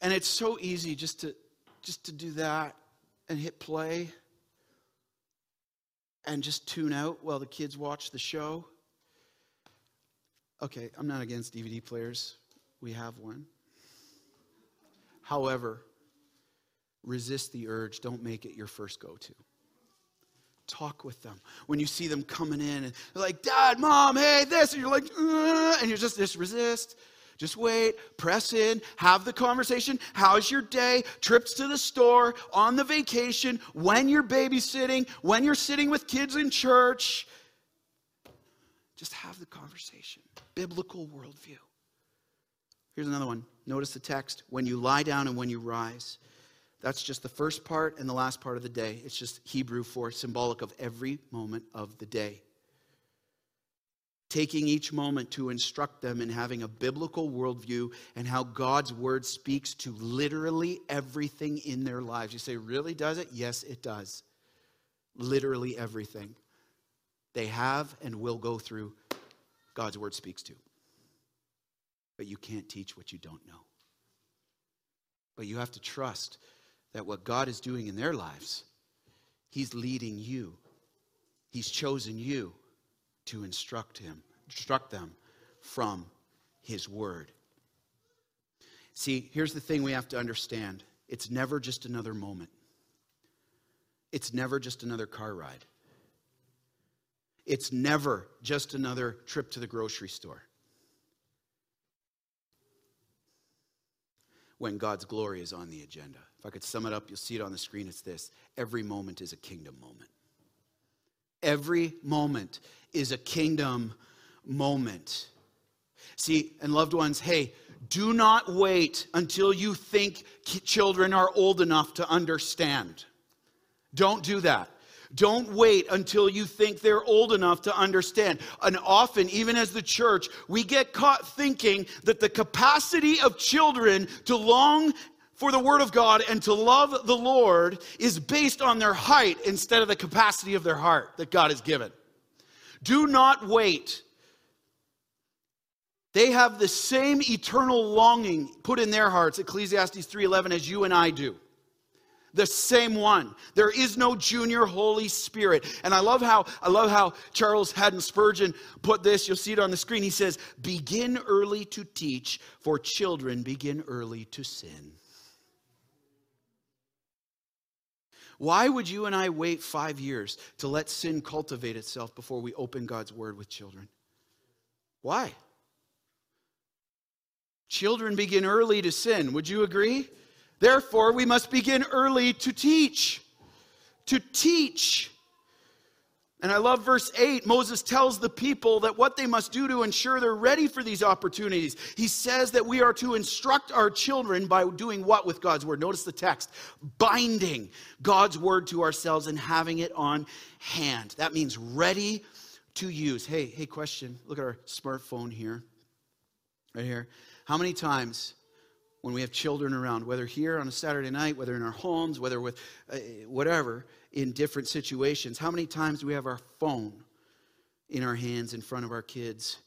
Speaker 1: And it's so easy just to just to do that and hit play and just tune out while the kids watch the show. Okay, I'm not against DVD players. We have one. However, resist the urge. Don't make it your first go to. Talk with them. When you see them coming in and they're like, Dad, Mom, hey, this, and you're like, uh, and you're just, just resist. Just wait, press in, have the conversation. How's your day? Trips to the store, on the vacation, when you're babysitting, when you're sitting with kids in church. Just have the conversation. Biblical worldview. Here's another one. Notice the text when you lie down and when you rise. That's just the first part and the last part of the day. It's just Hebrew for symbolic of every moment of the day taking each moment to instruct them in having a biblical worldview and how God's word speaks to literally everything in their lives. You say, really does it? Yes, it does. Literally everything they have and will go through, God's word speaks to. But you can't teach what you don't know. But you have to trust that what God is doing in their lives, He's leading you, He's chosen you to instruct him, instruct them from his word. See, here's the thing we have to understand. It's never just another moment. It's never just another car ride. It's never just another trip to the grocery store. When God's glory is on the agenda. If I could sum it up, you'll see it on the screen. It's this every moment is a kingdom moment. Every moment is a kingdom moment. See, and loved ones, hey, do not wait until you think children are old enough to understand. Don't do that. Don't wait until you think they're old enough to understand. And often, even as the church, we get caught thinking that the capacity of children to long for the Word of God and to love the Lord is based on their height instead of the capacity of their heart that God has given. Do not wait. They have the same eternal longing put in their hearts, Ecclesiastes 3:11 as you and I do the same one. There is no junior Holy Spirit. And I love how I love how Charles Haddon Spurgeon put this. You'll see it on the screen. He says, "Begin early to teach, for children begin early to sin." Why would you and I wait 5 years to let sin cultivate itself before we open God's word with children? Why? Children begin early to sin. Would you agree? Therefore, we must begin early to teach. To teach. And I love verse 8. Moses tells the people that what they must do to ensure they're ready for these opportunities. He says that we are to instruct our children by doing what with God's word? Notice the text binding God's word to ourselves and having it on hand. That means ready to use. Hey, hey, question. Look at our smartphone here. Right here. How many times when we have children around, whether here on a Saturday night, whether in our homes, whether with uh, whatever, in different situations. How many times do we have our phone in our hands in front of our kids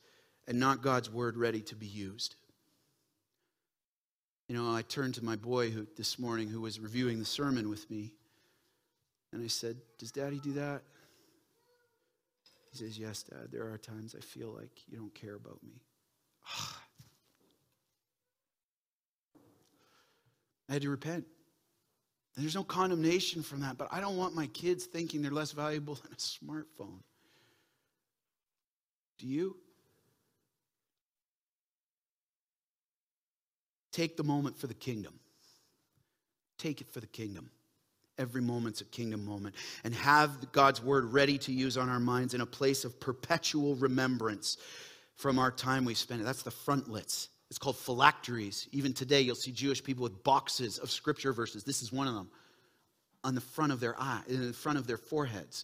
Speaker 1: and not God's word ready to be used? You know, I turned to my boy who, this morning who was reviewing the sermon with me, and I said, Does daddy do that? He says, Yes, dad. There are times I feel like you don't care about me. I had to repent. There's no condemnation from that, but I don't want my kids thinking they're less valuable than a smartphone. Do you? Take the moment for the kingdom. Take it for the kingdom. Every moment's a kingdom moment. And have God's word ready to use on our minds in a place of perpetual remembrance from our time we spent. That's the frontlets. It's called phylacteries. Even today, you'll see Jewish people with boxes of scripture verses. This is one of them on the front of their eye, in the front of their foreheads.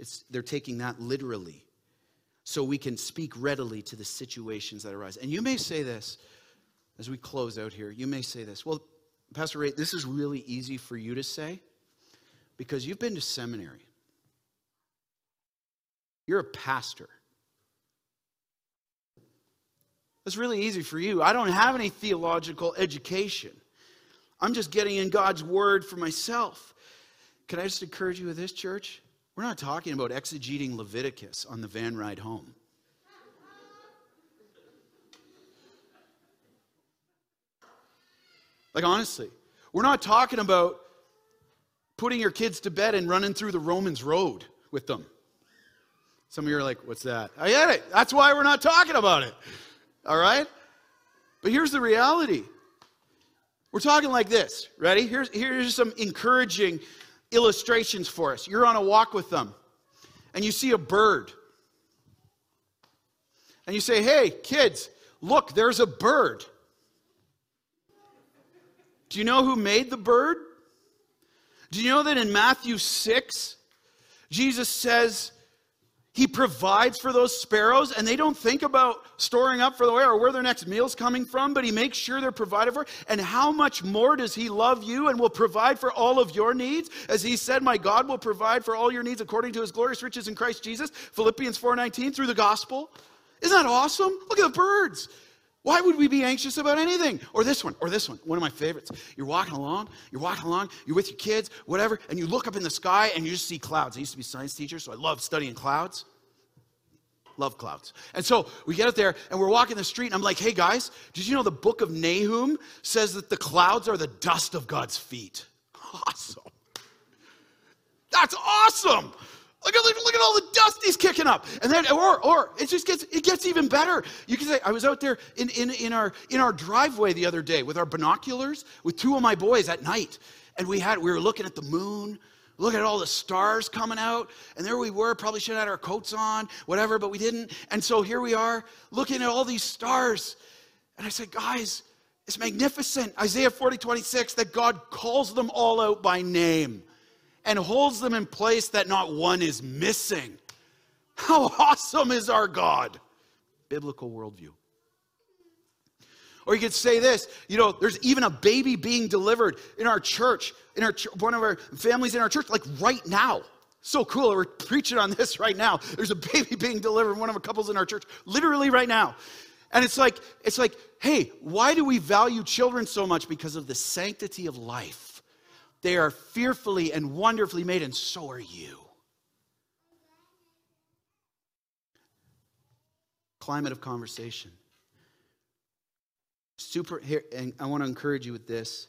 Speaker 1: It's, they're taking that literally so we can speak readily to the situations that arise. And you may say this as we close out here. You may say this. Well, Pastor Ray, this is really easy for you to say because you've been to seminary. You're a pastor. That's really easy for you. I don't have any theological education. I'm just getting in God's word for myself. Can I just encourage you with this, church? We're not talking about exegeting Leviticus on the van ride home. Like, honestly, we're not talking about putting your kids to bed and running through the Romans road with them. Some of you are like, what's that? I get it. That's why we're not talking about it. All right? But here's the reality. We're talking like this. Ready? Here's, here's some encouraging illustrations for us. You're on a walk with them, and you see a bird. And you say, hey, kids, look, there's a bird. Do you know who made the bird? Do you know that in Matthew 6, Jesus says, he provides for those sparrows, and they don't think about storing up for the way or where their next meal's coming from, but He makes sure they're provided for. And how much more does He love you and will provide for all of your needs? As He said, My God will provide for all your needs according to His glorious riches in Christ Jesus, Philippians 4:19, through the gospel. Isn't that awesome? Look at the birds. Why would we be anxious about anything? Or this one, or this one, one of my favorites. You're walking along, you're walking along, you're with your kids, whatever, and you look up in the sky and you just see clouds. I used to be a science teacher, so I love studying clouds. Love clouds. And so we get up there and we're walking the street, and I'm like, hey guys, did you know the book of Nahum says that the clouds are the dust of God's feet? Awesome. That's awesome. Look at, look at all the dust he's kicking up. And then, or, or it just gets, it gets even better. You can say, I was out there in, in, in, our, in our driveway the other day with our binoculars with two of my boys at night. And we had, we were looking at the moon, looking at all the stars coming out. And there we were, probably should have had our coats on, whatever, but we didn't. And so here we are looking at all these stars. And I said, guys, it's magnificent. Isaiah 40, 26, that God calls them all out by name and holds them in place that not one is missing. How awesome is our God? Biblical worldview. Or you could say this, you know, there's even a baby being delivered in our church, in our one of our families in our church, like right now. So cool. We're preaching on this right now. There's a baby being delivered, one of the couples in our church, literally right now. And it's like, it's like, hey, why do we value children so much? Because of the sanctity of life. They are fearfully and wonderfully made, and so are you. Climate of conversation. Super, here, and I want to encourage you with this.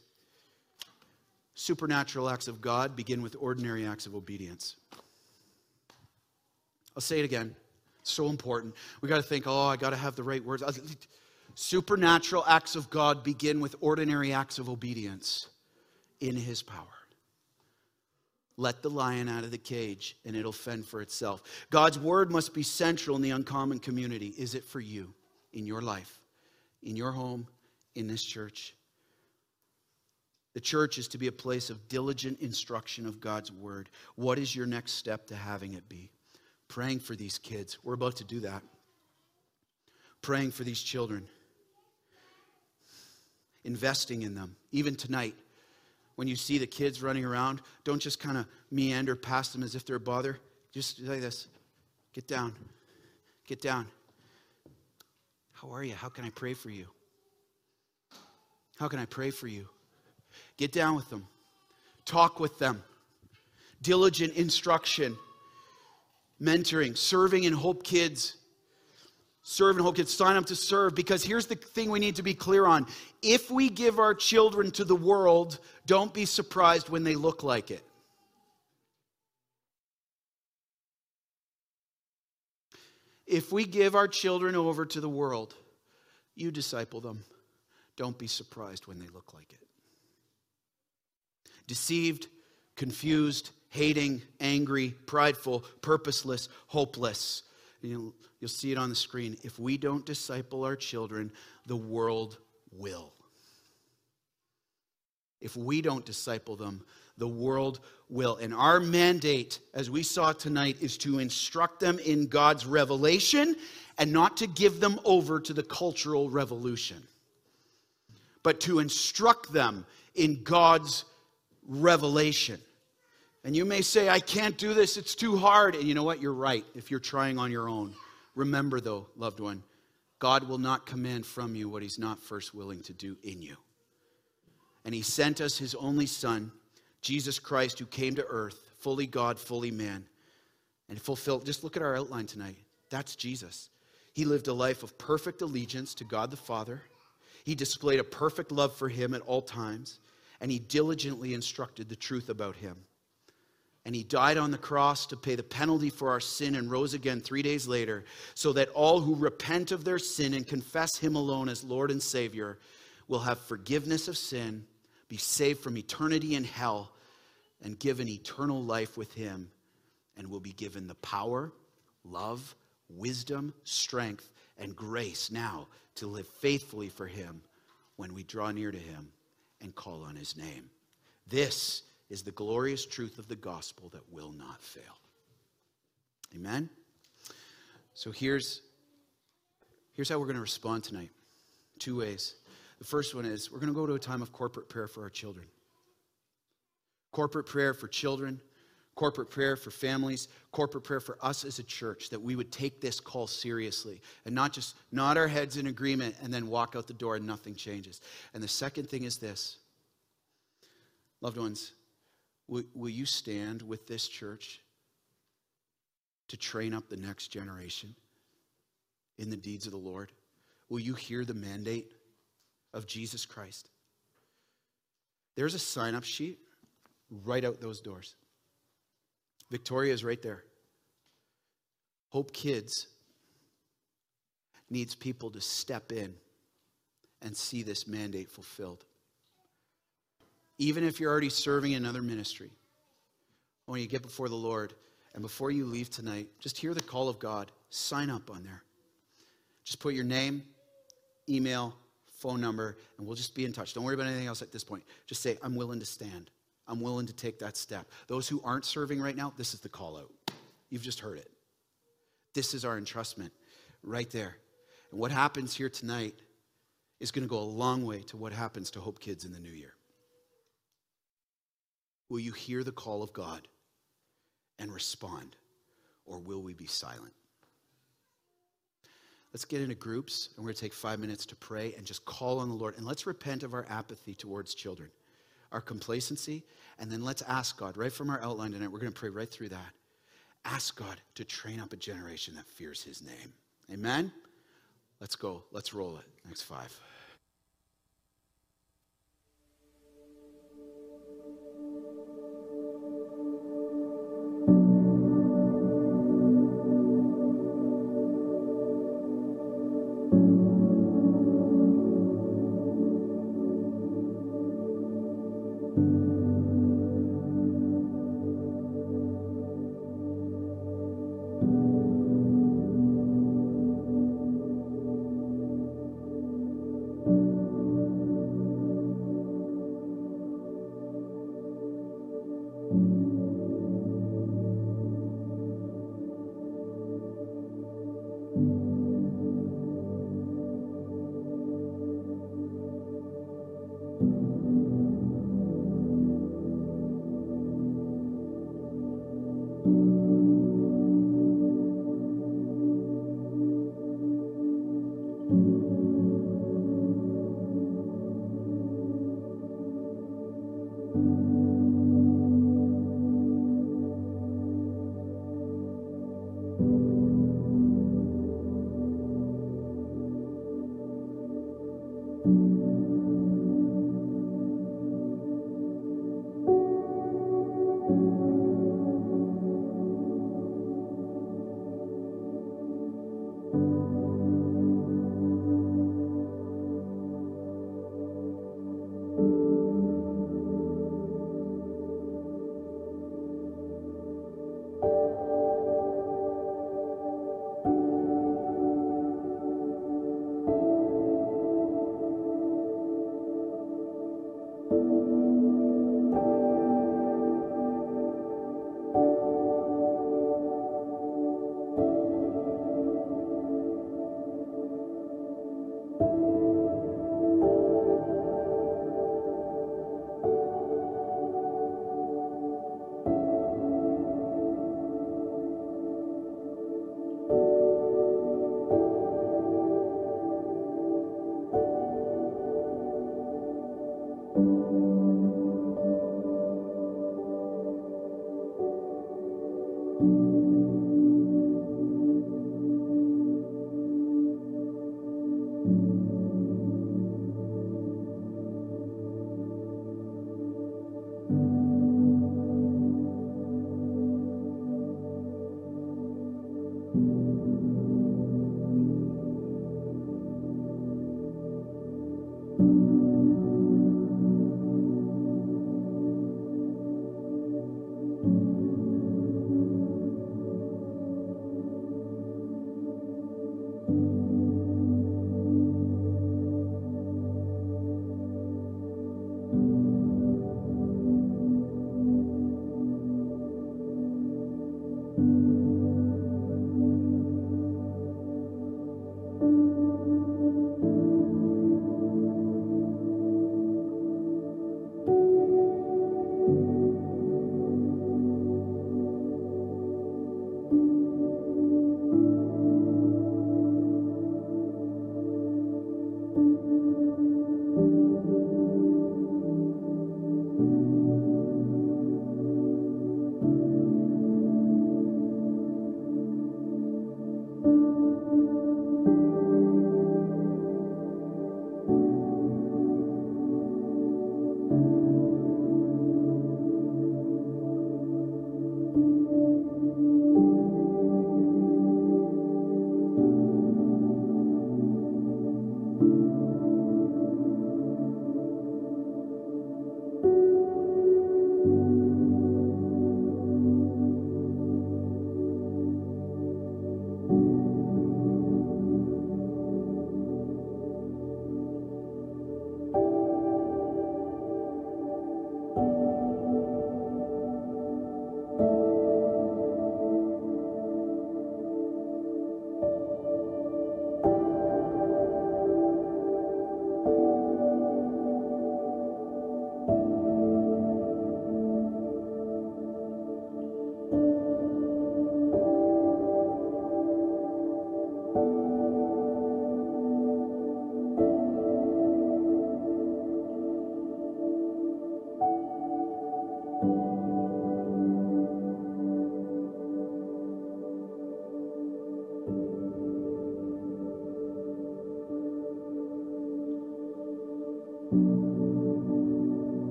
Speaker 1: Supernatural acts of God begin with ordinary acts of obedience. I'll say it again. so important. We got to think, oh, I got to have the right words. Supernatural acts of God begin with ordinary acts of obedience in His power. Let the lion out of the cage and it'll fend for itself. God's word must be central in the uncommon community. Is it for you in your life, in your home, in this church? The church is to be a place of diligent instruction of God's word. What is your next step to having it be? Praying for these kids. We're about to do that. Praying for these children. Investing in them. Even tonight, when you see the kids running around, don't just kind of meander past them as if they're a bother. Just like this get down. Get down. How are you? How can I pray for you? How can I pray for you? Get down with them, talk with them. Diligent instruction, mentoring, serving in Hope Kids. Serve and Hope Kids, sign up to serve because here's the thing we need to be clear on. If we give our children to the world, don't be surprised when they look like it. If we give our children over to the world, you disciple them. Don't be surprised when they look like it deceived, confused, hating, angry, prideful, purposeless, hopeless. You'll, you'll see it on the screen. If we don't disciple our children, the world will. If we don't disciple them, the world will. And our mandate, as we saw tonight, is to instruct them in God's revelation and not to give them over to the cultural revolution, but to instruct them in God's revelation. And you may say, I can't do this, it's too hard. And you know what? You're right if you're trying on your own. Remember, though, loved one, God will not command from you what He's not first willing to do in you. And He sent us His only Son, Jesus Christ, who came to earth, fully God, fully man, and fulfilled. Just look at our outline tonight. That's Jesus. He lived a life of perfect allegiance to God the Father. He displayed a perfect love for Him at all times and he diligently instructed the truth about him. And he died on the cross to pay the penalty for our sin and rose again three days later, so that all who repent of their sin and confess him alone as Lord and Savior will have forgiveness of sin, be saved from eternity in hell, and given eternal life with him, and will be given the power, love, wisdom, strength, and grace now to live faithfully for him when we draw near to him and call on his name. This is the glorious truth of the gospel that will not fail. Amen? So here's, here's how we're going to respond tonight two ways. The first one is we're going to go to a time of corporate prayer for our children. Corporate prayer for children, corporate prayer for families, corporate prayer for us as a church that we would take this call seriously and not just nod our heads in agreement and then walk out the door and nothing changes. And the second thing is this loved ones, will, will you stand with this church to train up the next generation in the deeds of the Lord? Will you hear the mandate of Jesus Christ? There's a sign up sheet right out those doors. Victoria is right there. Hope Kids needs people to step in and see this mandate fulfilled. Even if you're already serving in another ministry, when you get before the Lord and before you leave tonight, just hear the call of God. Sign up on there. Just put your name, email, phone number, and we'll just be in touch. Don't worry about anything else at this point. Just say, I'm willing to stand. I'm willing to take that step. Those who aren't serving right now, this is the call out. You've just heard it. This is our entrustment right there. And what happens here tonight is going to go a long way to what happens to Hope Kids in the new year. Will you hear the call of God and respond, or will we be silent? Let's get into groups, and we're going to take five minutes to pray and just call on the Lord. And let's repent of our apathy towards children, our complacency, and then let's ask God, right from our outline tonight, we're going to pray right through that. Ask God to train up a generation that fears his name. Amen? Let's go. Let's roll it. Next five.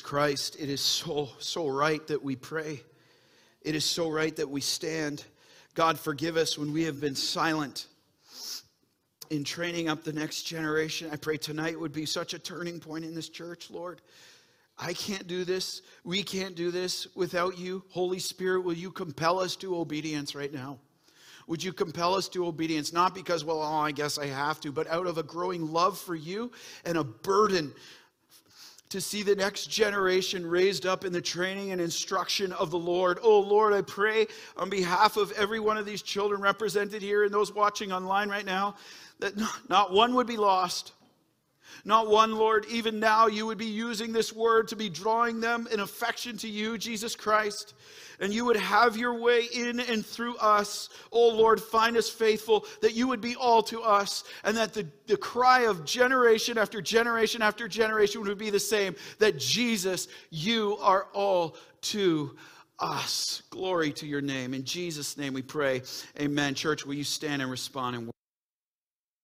Speaker 1: Christ, it is so, so right that we pray. It is so right that we stand. God, forgive us when we have been silent in training up the next generation. I pray tonight would be such a turning point in this church, Lord. I can't do this. We can't do this without you. Holy Spirit, will you compel us to obedience right now? Would you compel us to obedience? Not because, well, oh, I guess I have to, but out of a growing love for you and a burden to see the next generation raised up in the training and instruction of the Lord. Oh Lord, I pray on behalf of every one of these children represented here and those watching online right now that not one would be lost. Not one, Lord, even now you would be using this word to be drawing them in affection to you, Jesus Christ and you would have your way in and through us. Oh Lord, find us faithful, that you would be all to us, and that the, the cry of generation after generation after generation would be the same that Jesus, you are all to us. Glory to your name. In Jesus' name we pray. Amen. Church, will you stand and respond? And